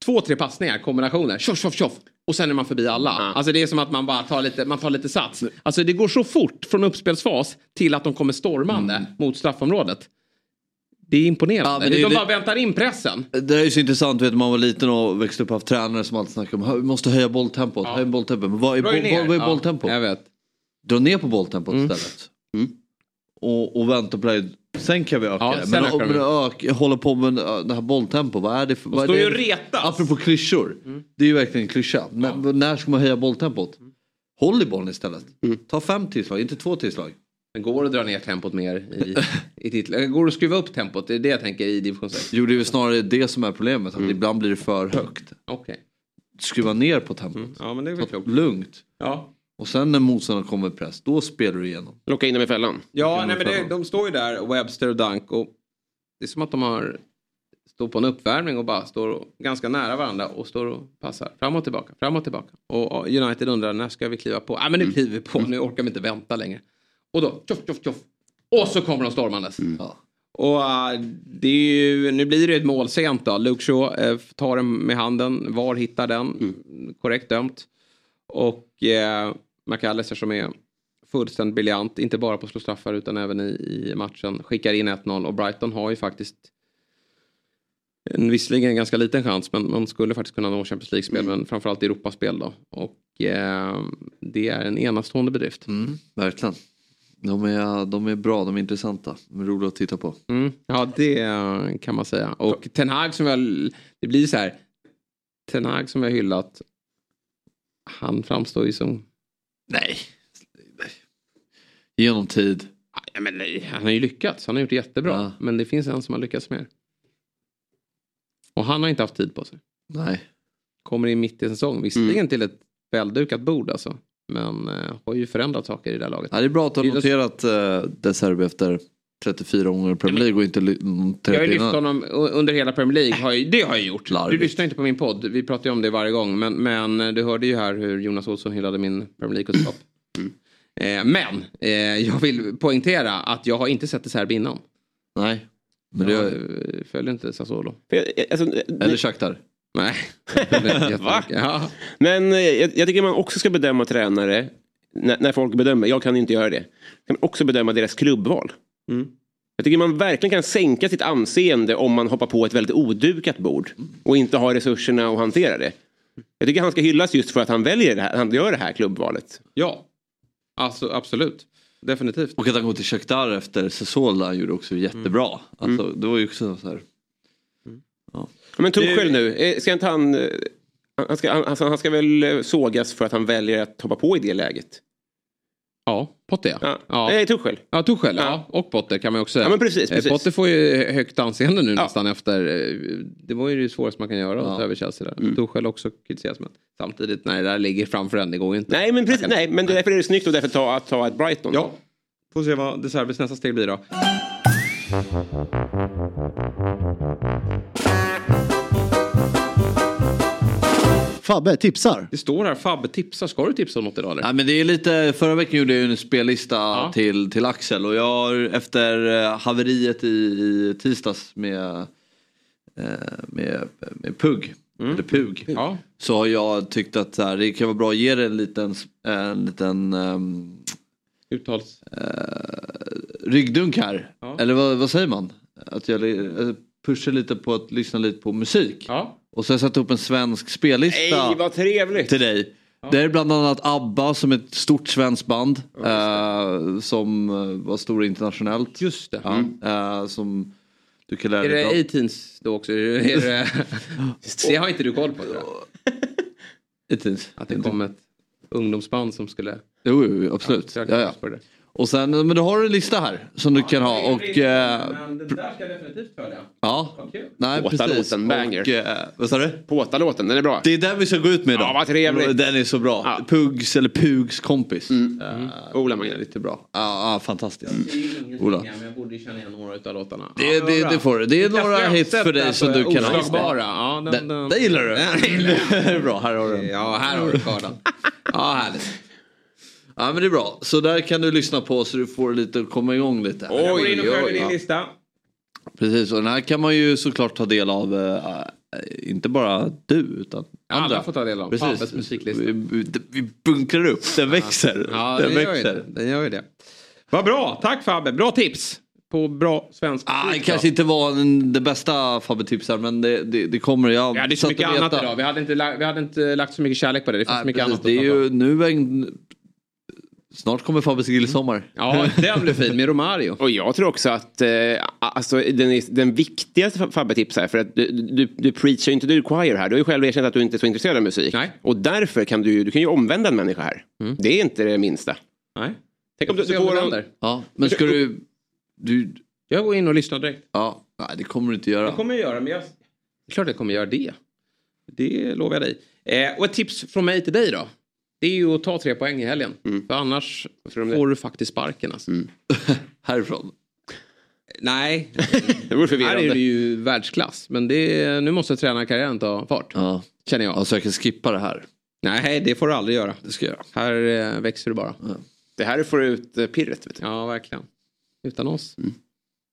Speaker 1: Två, tre passningar, kombinationer. Tjoff, tjoff, tjoff. Och sen är man förbi alla. Alltså det är som att man bara tar lite, man tar lite sats. Alltså det går så fort från uppspelsfas till att de kommer stormande mot straffområdet. Det är imponerande.
Speaker 3: Ja, men det
Speaker 1: de
Speaker 3: det-
Speaker 1: bara väntar in pressen.
Speaker 3: Det är ju så intressant, vet, man var liten och växte upp och haft tränare som alltid snackade om vi måste höja bolltempot. Höja bolltempot. Men vad är,
Speaker 1: ner.
Speaker 3: vad, vad är
Speaker 1: Ja,
Speaker 3: bolltempot?
Speaker 1: jag vet.
Speaker 3: Dra ner på bolltempot
Speaker 1: Mm.
Speaker 3: istället. Och, och vänta på det. Sen kan vi öka
Speaker 1: Ja,
Speaker 3: det. Men,
Speaker 1: ökar
Speaker 3: men
Speaker 1: vi.
Speaker 3: ök, hålla på med äh, det här bolltempot. Vad är det för... Vad
Speaker 1: står ju och retas.
Speaker 3: Apropå klyschor. Det är ju verkligen en klyscha. Men när ska man höja bolltempot? Håll i bollen istället. Ta fem tillslag, inte två tillslag.
Speaker 1: Det går att dra ner tempot mer i, i titlar. Det går att skruva upp tempot. Det är det jag tänker i division 6.
Speaker 3: Jo, det är väl snarare det som är problemet. Att ibland blir det för högt.
Speaker 1: Okej.
Speaker 3: Skruva ner på tempot.
Speaker 1: Ja, men det är väl klokt.
Speaker 3: Lugnt.
Speaker 1: Ja.
Speaker 3: Och sen när motståndaren kommer i press, då spelar du igenom.
Speaker 2: Locka in dem i fällan.
Speaker 1: Ja, nej, men det, de står ju där, Webster och Dunk. Och det är som att de har står på en uppvärmning och bara står och, ganska nära varandra och står och passar fram och tillbaka, fram och tillbaka. Och, United undrar när ska vi kliva på? Nej men nu kliver vi på, nu orkar vi inte vänta längre. Och då, tjoff, tjoff, tjoff. Och så kommer de stormandes.
Speaker 3: Ja.
Speaker 1: Och äh, det är ju, nu blir det ett mål sent då. Luke Shaw äh, tar den med handen. VAR hittar den. Korrekt dömt. Och äh, McAllister som är fullständigt briljant. Inte bara på att slå straffar utan även i, i matchen. Skickar in 1-0 och Brighton har ju faktiskt en visserligen en ganska liten chans men man skulle faktiskt kunna nå Champions League-spel men framförallt Europaspel då. Och äh, det är en enastående bedrift.
Speaker 3: Mm, verkligen. De är, de är bra, de är intressanta. De är roliga att titta på.
Speaker 1: Mm, ja, det kan man säga. Och Ten Hag som jag... Det blir så här. Ten Hag som jag hyllat. Han framstår ju som...
Speaker 3: Nej. Genom tid.
Speaker 1: Ja, men nej, han har ju lyckats. Han har gjort det jättebra.
Speaker 3: Ja.
Speaker 1: Men det finns en som har lyckats mer. Och han har inte haft tid på sig.
Speaker 3: Nej.
Speaker 1: Kommer in mitt i säsong. Visserligen till ett väldukat bord alltså. Men eh, har ju förändrat saker i det här laget.
Speaker 3: Ja, det är bra att du har noterat uh, De Serbi efter 34 gånger Premier League och inte ly-
Speaker 1: Jag har ju
Speaker 3: noterat
Speaker 1: lyft honom under hela Premier League. Har jag, det har jag gjort.
Speaker 3: Larvigt.
Speaker 1: Du lyssnar inte på min podd. Vi pratar ju om det varje gång. Men, men du hörde ju här hur Jonas Olsson hyllade min Premier League-kunskap. [clears throat] Eh, men eh, jag vill poängtera att jag har inte sett här innan.
Speaker 3: Nej. Men
Speaker 1: jag
Speaker 3: det,
Speaker 1: eh, följer inte Sassuolo.
Speaker 2: Alltså,
Speaker 3: eller Shakhtar.
Speaker 1: Nej. [laughs]
Speaker 2: Va?
Speaker 1: Ja.
Speaker 2: Men eh, jag, jag tycker man också ska bedöma tränare när, när folk bedömer. Jag kan inte göra det. Kan man också bedöma deras klubbval.
Speaker 1: Mm.
Speaker 2: Jag tycker man verkligen kan sänka sitt anseende om man hoppar på ett väldigt odukat bord. Och inte har resurserna att hantera det. Jag tycker han ska hyllas just för att han väljer det här, han gör det här klubbvalet.
Speaker 1: Ja, alltså, absolut. Definitivt.
Speaker 3: Och att han går till Shakhtar efter Sassuolo han gjorde också jättebra. Alltså, Det var ju också så här.
Speaker 2: Ja, Men Tuchel nu, eh, ska inte han... eh, Han ska, han, alltså, han ska väl eh, sågas för att han väljer att hoppa på i det läget?
Speaker 1: Ja, Potter ja.
Speaker 2: Ja.
Speaker 1: ja.
Speaker 2: Nej, Tuchel.
Speaker 1: Ja, Tuchel. Ja. Och Potter kan man också säga.
Speaker 2: Ja, men precis, precis.
Speaker 1: Potter får ju högt anseende nu nästan efter. Det var ju det svåraste man kan göra att ta över Chelsea där.
Speaker 2: Mm.
Speaker 1: Tuchel också kritiseras men samtidigt, nej, det där ligger framför en, det går ju inte.
Speaker 2: Nej, men, precis, nej, men därför är det snyggt och därför ta, att ta ett Brighton.
Speaker 1: Ja. Får se vad De Serbis nästa steg blir då.
Speaker 3: Fabbe tipsar.
Speaker 1: Det står här, Fabbe tipsar. Ska du tipsa om något idag eller?
Speaker 3: Ja, men det är lite, förra veckan gjorde jag en spellista till, till Axel och jag har efter eh, haveriet i, i tisdags med, eh, med, med Pugg, eller Pug,
Speaker 1: Ja.
Speaker 3: så har jag tyckt att här, det kan vara bra att ge det en liten, en liten ehm,
Speaker 1: Uttals...
Speaker 3: ryggdunk här.
Speaker 1: Ja.
Speaker 3: Eller vad, vad säger man? Att jag pushar lite på att lyssna lite på musik.
Speaker 1: Ja.
Speaker 3: Och så har jag satt upp en svensk spellista
Speaker 2: Nej, vad trevligt!
Speaker 3: till dig. Det är bland annat ABBA som är ett stort svenskt band. eh, som eh, var stora internationellt.
Speaker 1: Just det.
Speaker 3: Ja, eh, som du kan lära
Speaker 1: Är
Speaker 3: dig
Speaker 1: det
Speaker 3: av.
Speaker 1: 18s då också? Är det, är det... [laughs] det har inte du koll på tror jag.
Speaker 3: 18s.
Speaker 1: Att det kom ett ungdomsband som skulle...
Speaker 3: Jo, jo, jo, absolut.
Speaker 1: Ja,
Speaker 3: Ja, ja. Och sen, men då har du en lista här som du kan ha. Och, eh,
Speaker 1: Men det där ska jag definitivt följa.
Speaker 3: ja, nej
Speaker 2: Påta
Speaker 3: precis.
Speaker 2: låten, banger.
Speaker 3: Och, eh, vad sa du?
Speaker 2: Påta-låten, den är bra.
Speaker 3: Det är den vi ska gå ut med idag.
Speaker 2: Ja, vad trevligt.
Speaker 3: Den är så bra.
Speaker 2: Ja.
Speaker 3: Pugs eller Pugs kompis.
Speaker 2: Mm.
Speaker 3: Eh,
Speaker 2: Ola
Speaker 3: det är
Speaker 2: Magnell.
Speaker 3: lite bra. Ja, ja fantastiskt.
Speaker 1: Ingenting,
Speaker 3: Ola.
Speaker 1: men jag borde känna igen några av låtarna.
Speaker 3: Det,
Speaker 1: Ja,
Speaker 3: det,
Speaker 1: bra.
Speaker 3: det får du. Det är några hits för dig som du
Speaker 1: alltså,
Speaker 3: kan ha.
Speaker 1: Oslagbara. Ja, den,
Speaker 3: Den,
Speaker 1: den,
Speaker 3: det gillar du. [laughs]
Speaker 1: Den
Speaker 3: Det är [laughs] bra, här har du den.
Speaker 1: Ja, här har du kardan. [laughs] Ja, härligt.
Speaker 3: Ja men det är bra. Så där kan du lyssna på så du får lite komma igång lite.
Speaker 1: Jag går in och följer din lista.
Speaker 3: Precis och den här kan man ju såklart ta del av. eh, inte bara du utan
Speaker 1: Alla
Speaker 3: andra.
Speaker 1: får ta del av
Speaker 3: Precis.
Speaker 1: Fabbes musiklista.
Speaker 3: Vi, vi, bunkrar upp, den växer.
Speaker 1: Ja,
Speaker 3: den
Speaker 1: den gör, ju
Speaker 3: växer.
Speaker 1: det. den gör ju det. Vad bra, tack Fabbe. Bra tips på bra svensk
Speaker 3: Ah, det kanske inte var den, det bästa Fabbe-tipsar men det, det, det kommer. Jag
Speaker 1: Vi hade ju så mycket annat idag. Vi hade, inte, vi hade inte lagt så mycket kärlek på det. Det finns så mycket
Speaker 3: precis.
Speaker 1: annat
Speaker 3: det är ju nu en, Snart kommer Fabbes grillsommar.
Speaker 1: Ja, den blir fin med Romario.
Speaker 2: Och jag tror också att eh, alltså, den, är, den viktigaste Fabbe-tips här, för att du, du, du preachar ju inte the choir här. Du har ju själv erkänt att du inte är så intresserad av musik.
Speaker 1: Nej.
Speaker 2: Och därför kan du, du kan ju omvända en människa här. Det är inte det minsta.
Speaker 1: Nej.
Speaker 2: Tänk om du, du
Speaker 1: om
Speaker 2: får
Speaker 1: det
Speaker 2: en.
Speaker 3: Ja, men ska du... du
Speaker 1: Jag går in och lyssnar direkt.
Speaker 3: ja, nej, det kommer du inte göra.
Speaker 1: Det kommer jag göra, men jag... Det är klart jag kommer göra det. Det lovar jag dig. Eh, och ett tips från mig till dig då. Det är ju att ta tre poäng i helgen. För annars får du faktiskt sparken alltså. [laughs]
Speaker 3: Härifrån.
Speaker 1: Nej, [laughs]
Speaker 2: det vore
Speaker 1: här
Speaker 2: förvirrande.
Speaker 1: är det ju världsklass. Men det är, nu måste tränarkarriären ta fart.
Speaker 3: Ja.
Speaker 1: Känner jag.
Speaker 3: Alltså jag kan skippa det här.
Speaker 1: Nej, det får du aldrig göra.
Speaker 3: Det ska jag göra.
Speaker 1: Här eh, växer du bara.
Speaker 2: Det här får ut eh, pirret. Vet du.
Speaker 1: Ja, verkligen. Utan oss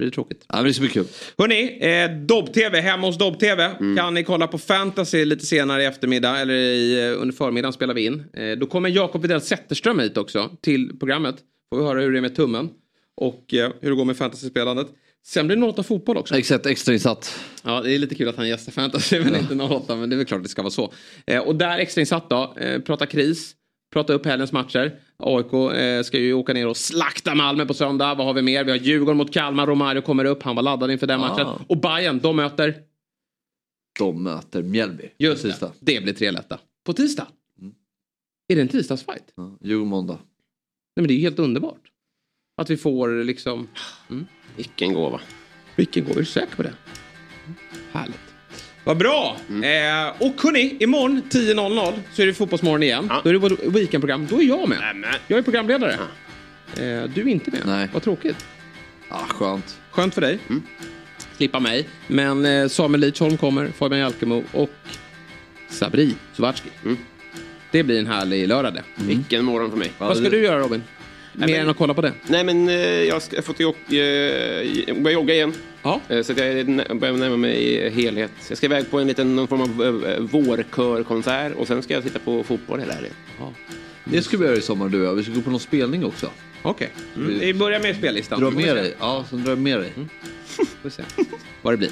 Speaker 1: blir det tråkigt.
Speaker 3: Ja, men det ska bli kul.
Speaker 1: Hörni, eh, Dobb-TV, hemma hos Dobb-TV.
Speaker 3: Mm.
Speaker 1: Kan ni kolla på Fantasy lite senare i eftermiddag eller i, eh, under förmiddagen spelar vi in. Eh, då kommer Jakob Widell Zetterström hit också till programmet. Får vi höra hur det är med tummen och eh, hur det går med fantasy-spelandet. Sen blir det 08 fotboll också.
Speaker 3: Exakt, extrainsatt.
Speaker 1: Ja, det är lite kul att han gästar fantasy men inte 08 men det är väl klart att det ska vara så. Eh, och där extrainsatt då, eh, prata kris, prata upp helgens matcher. AIK eh, ska ju åka ner och slakta Malmö på söndag. Vad har vi mer? Vi har Djurgården mot Kalmar, Romario kommer upp, han var laddad inför den
Speaker 3: Ah.
Speaker 1: matchen. Och Bayern, de möter,
Speaker 3: De möter Mjällby.
Speaker 1: just det, det blir tre lätta. På tisdag? Är det en tisdagsfight?
Speaker 3: Ja, Jo, måndag.
Speaker 1: Nej men det är ju helt underbart. Att vi får liksom... Mm.
Speaker 2: Vilken gåva.
Speaker 1: Vilken går, är du säker på det? Härligt. Vad bra! Eh, och hörni, imorgon 10.00 så är det Fotbollsmorgon igen. Då är det vårt weekendprogram. Då är jag med.
Speaker 2: Nämen.
Speaker 1: Jag är programledare. Eh, du är inte med.
Speaker 3: Nej.
Speaker 1: Vad tråkigt.
Speaker 3: Ja, skönt.
Speaker 1: Skönt för dig. Slippa mig. Men eh, Samuel Lidsholm kommer, Fabian Jalkemo och Sabri Suvatski. Det blir en härlig lördag det.
Speaker 2: Vilken morgon för mig.
Speaker 1: Vad ska du göra Robin? Mer
Speaker 2: men-
Speaker 1: än att kolla på det?
Speaker 2: Nej men eh, jag ska jag får till eh, börja jogga igen.
Speaker 1: Ja.
Speaker 2: Eh, Så att jag börjar närma mig helhet. Jag ska iväg på en liten någon form av eh, vårkörkonsert och sen ska jag titta på fotboll hela helgen.
Speaker 3: Det ska vi göra i sommar du och jag. Vi ska gå på någon spelning också.
Speaker 1: Okej. Mm. Vi börjar med spellistan.
Speaker 3: Dra med dig. Ja, så drar jag med dig. [laughs]
Speaker 1: Får se vad det blir.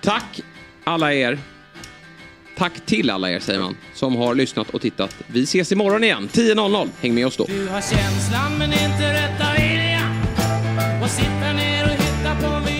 Speaker 1: Tack alla er. Tack till alla er säger man som har lyssnat och tittat. Vi ses imorgon igen 10.00. Häng med oss då.
Speaker 10: Du har känslan men inte rätta viljan Och sitta ner och hitta på en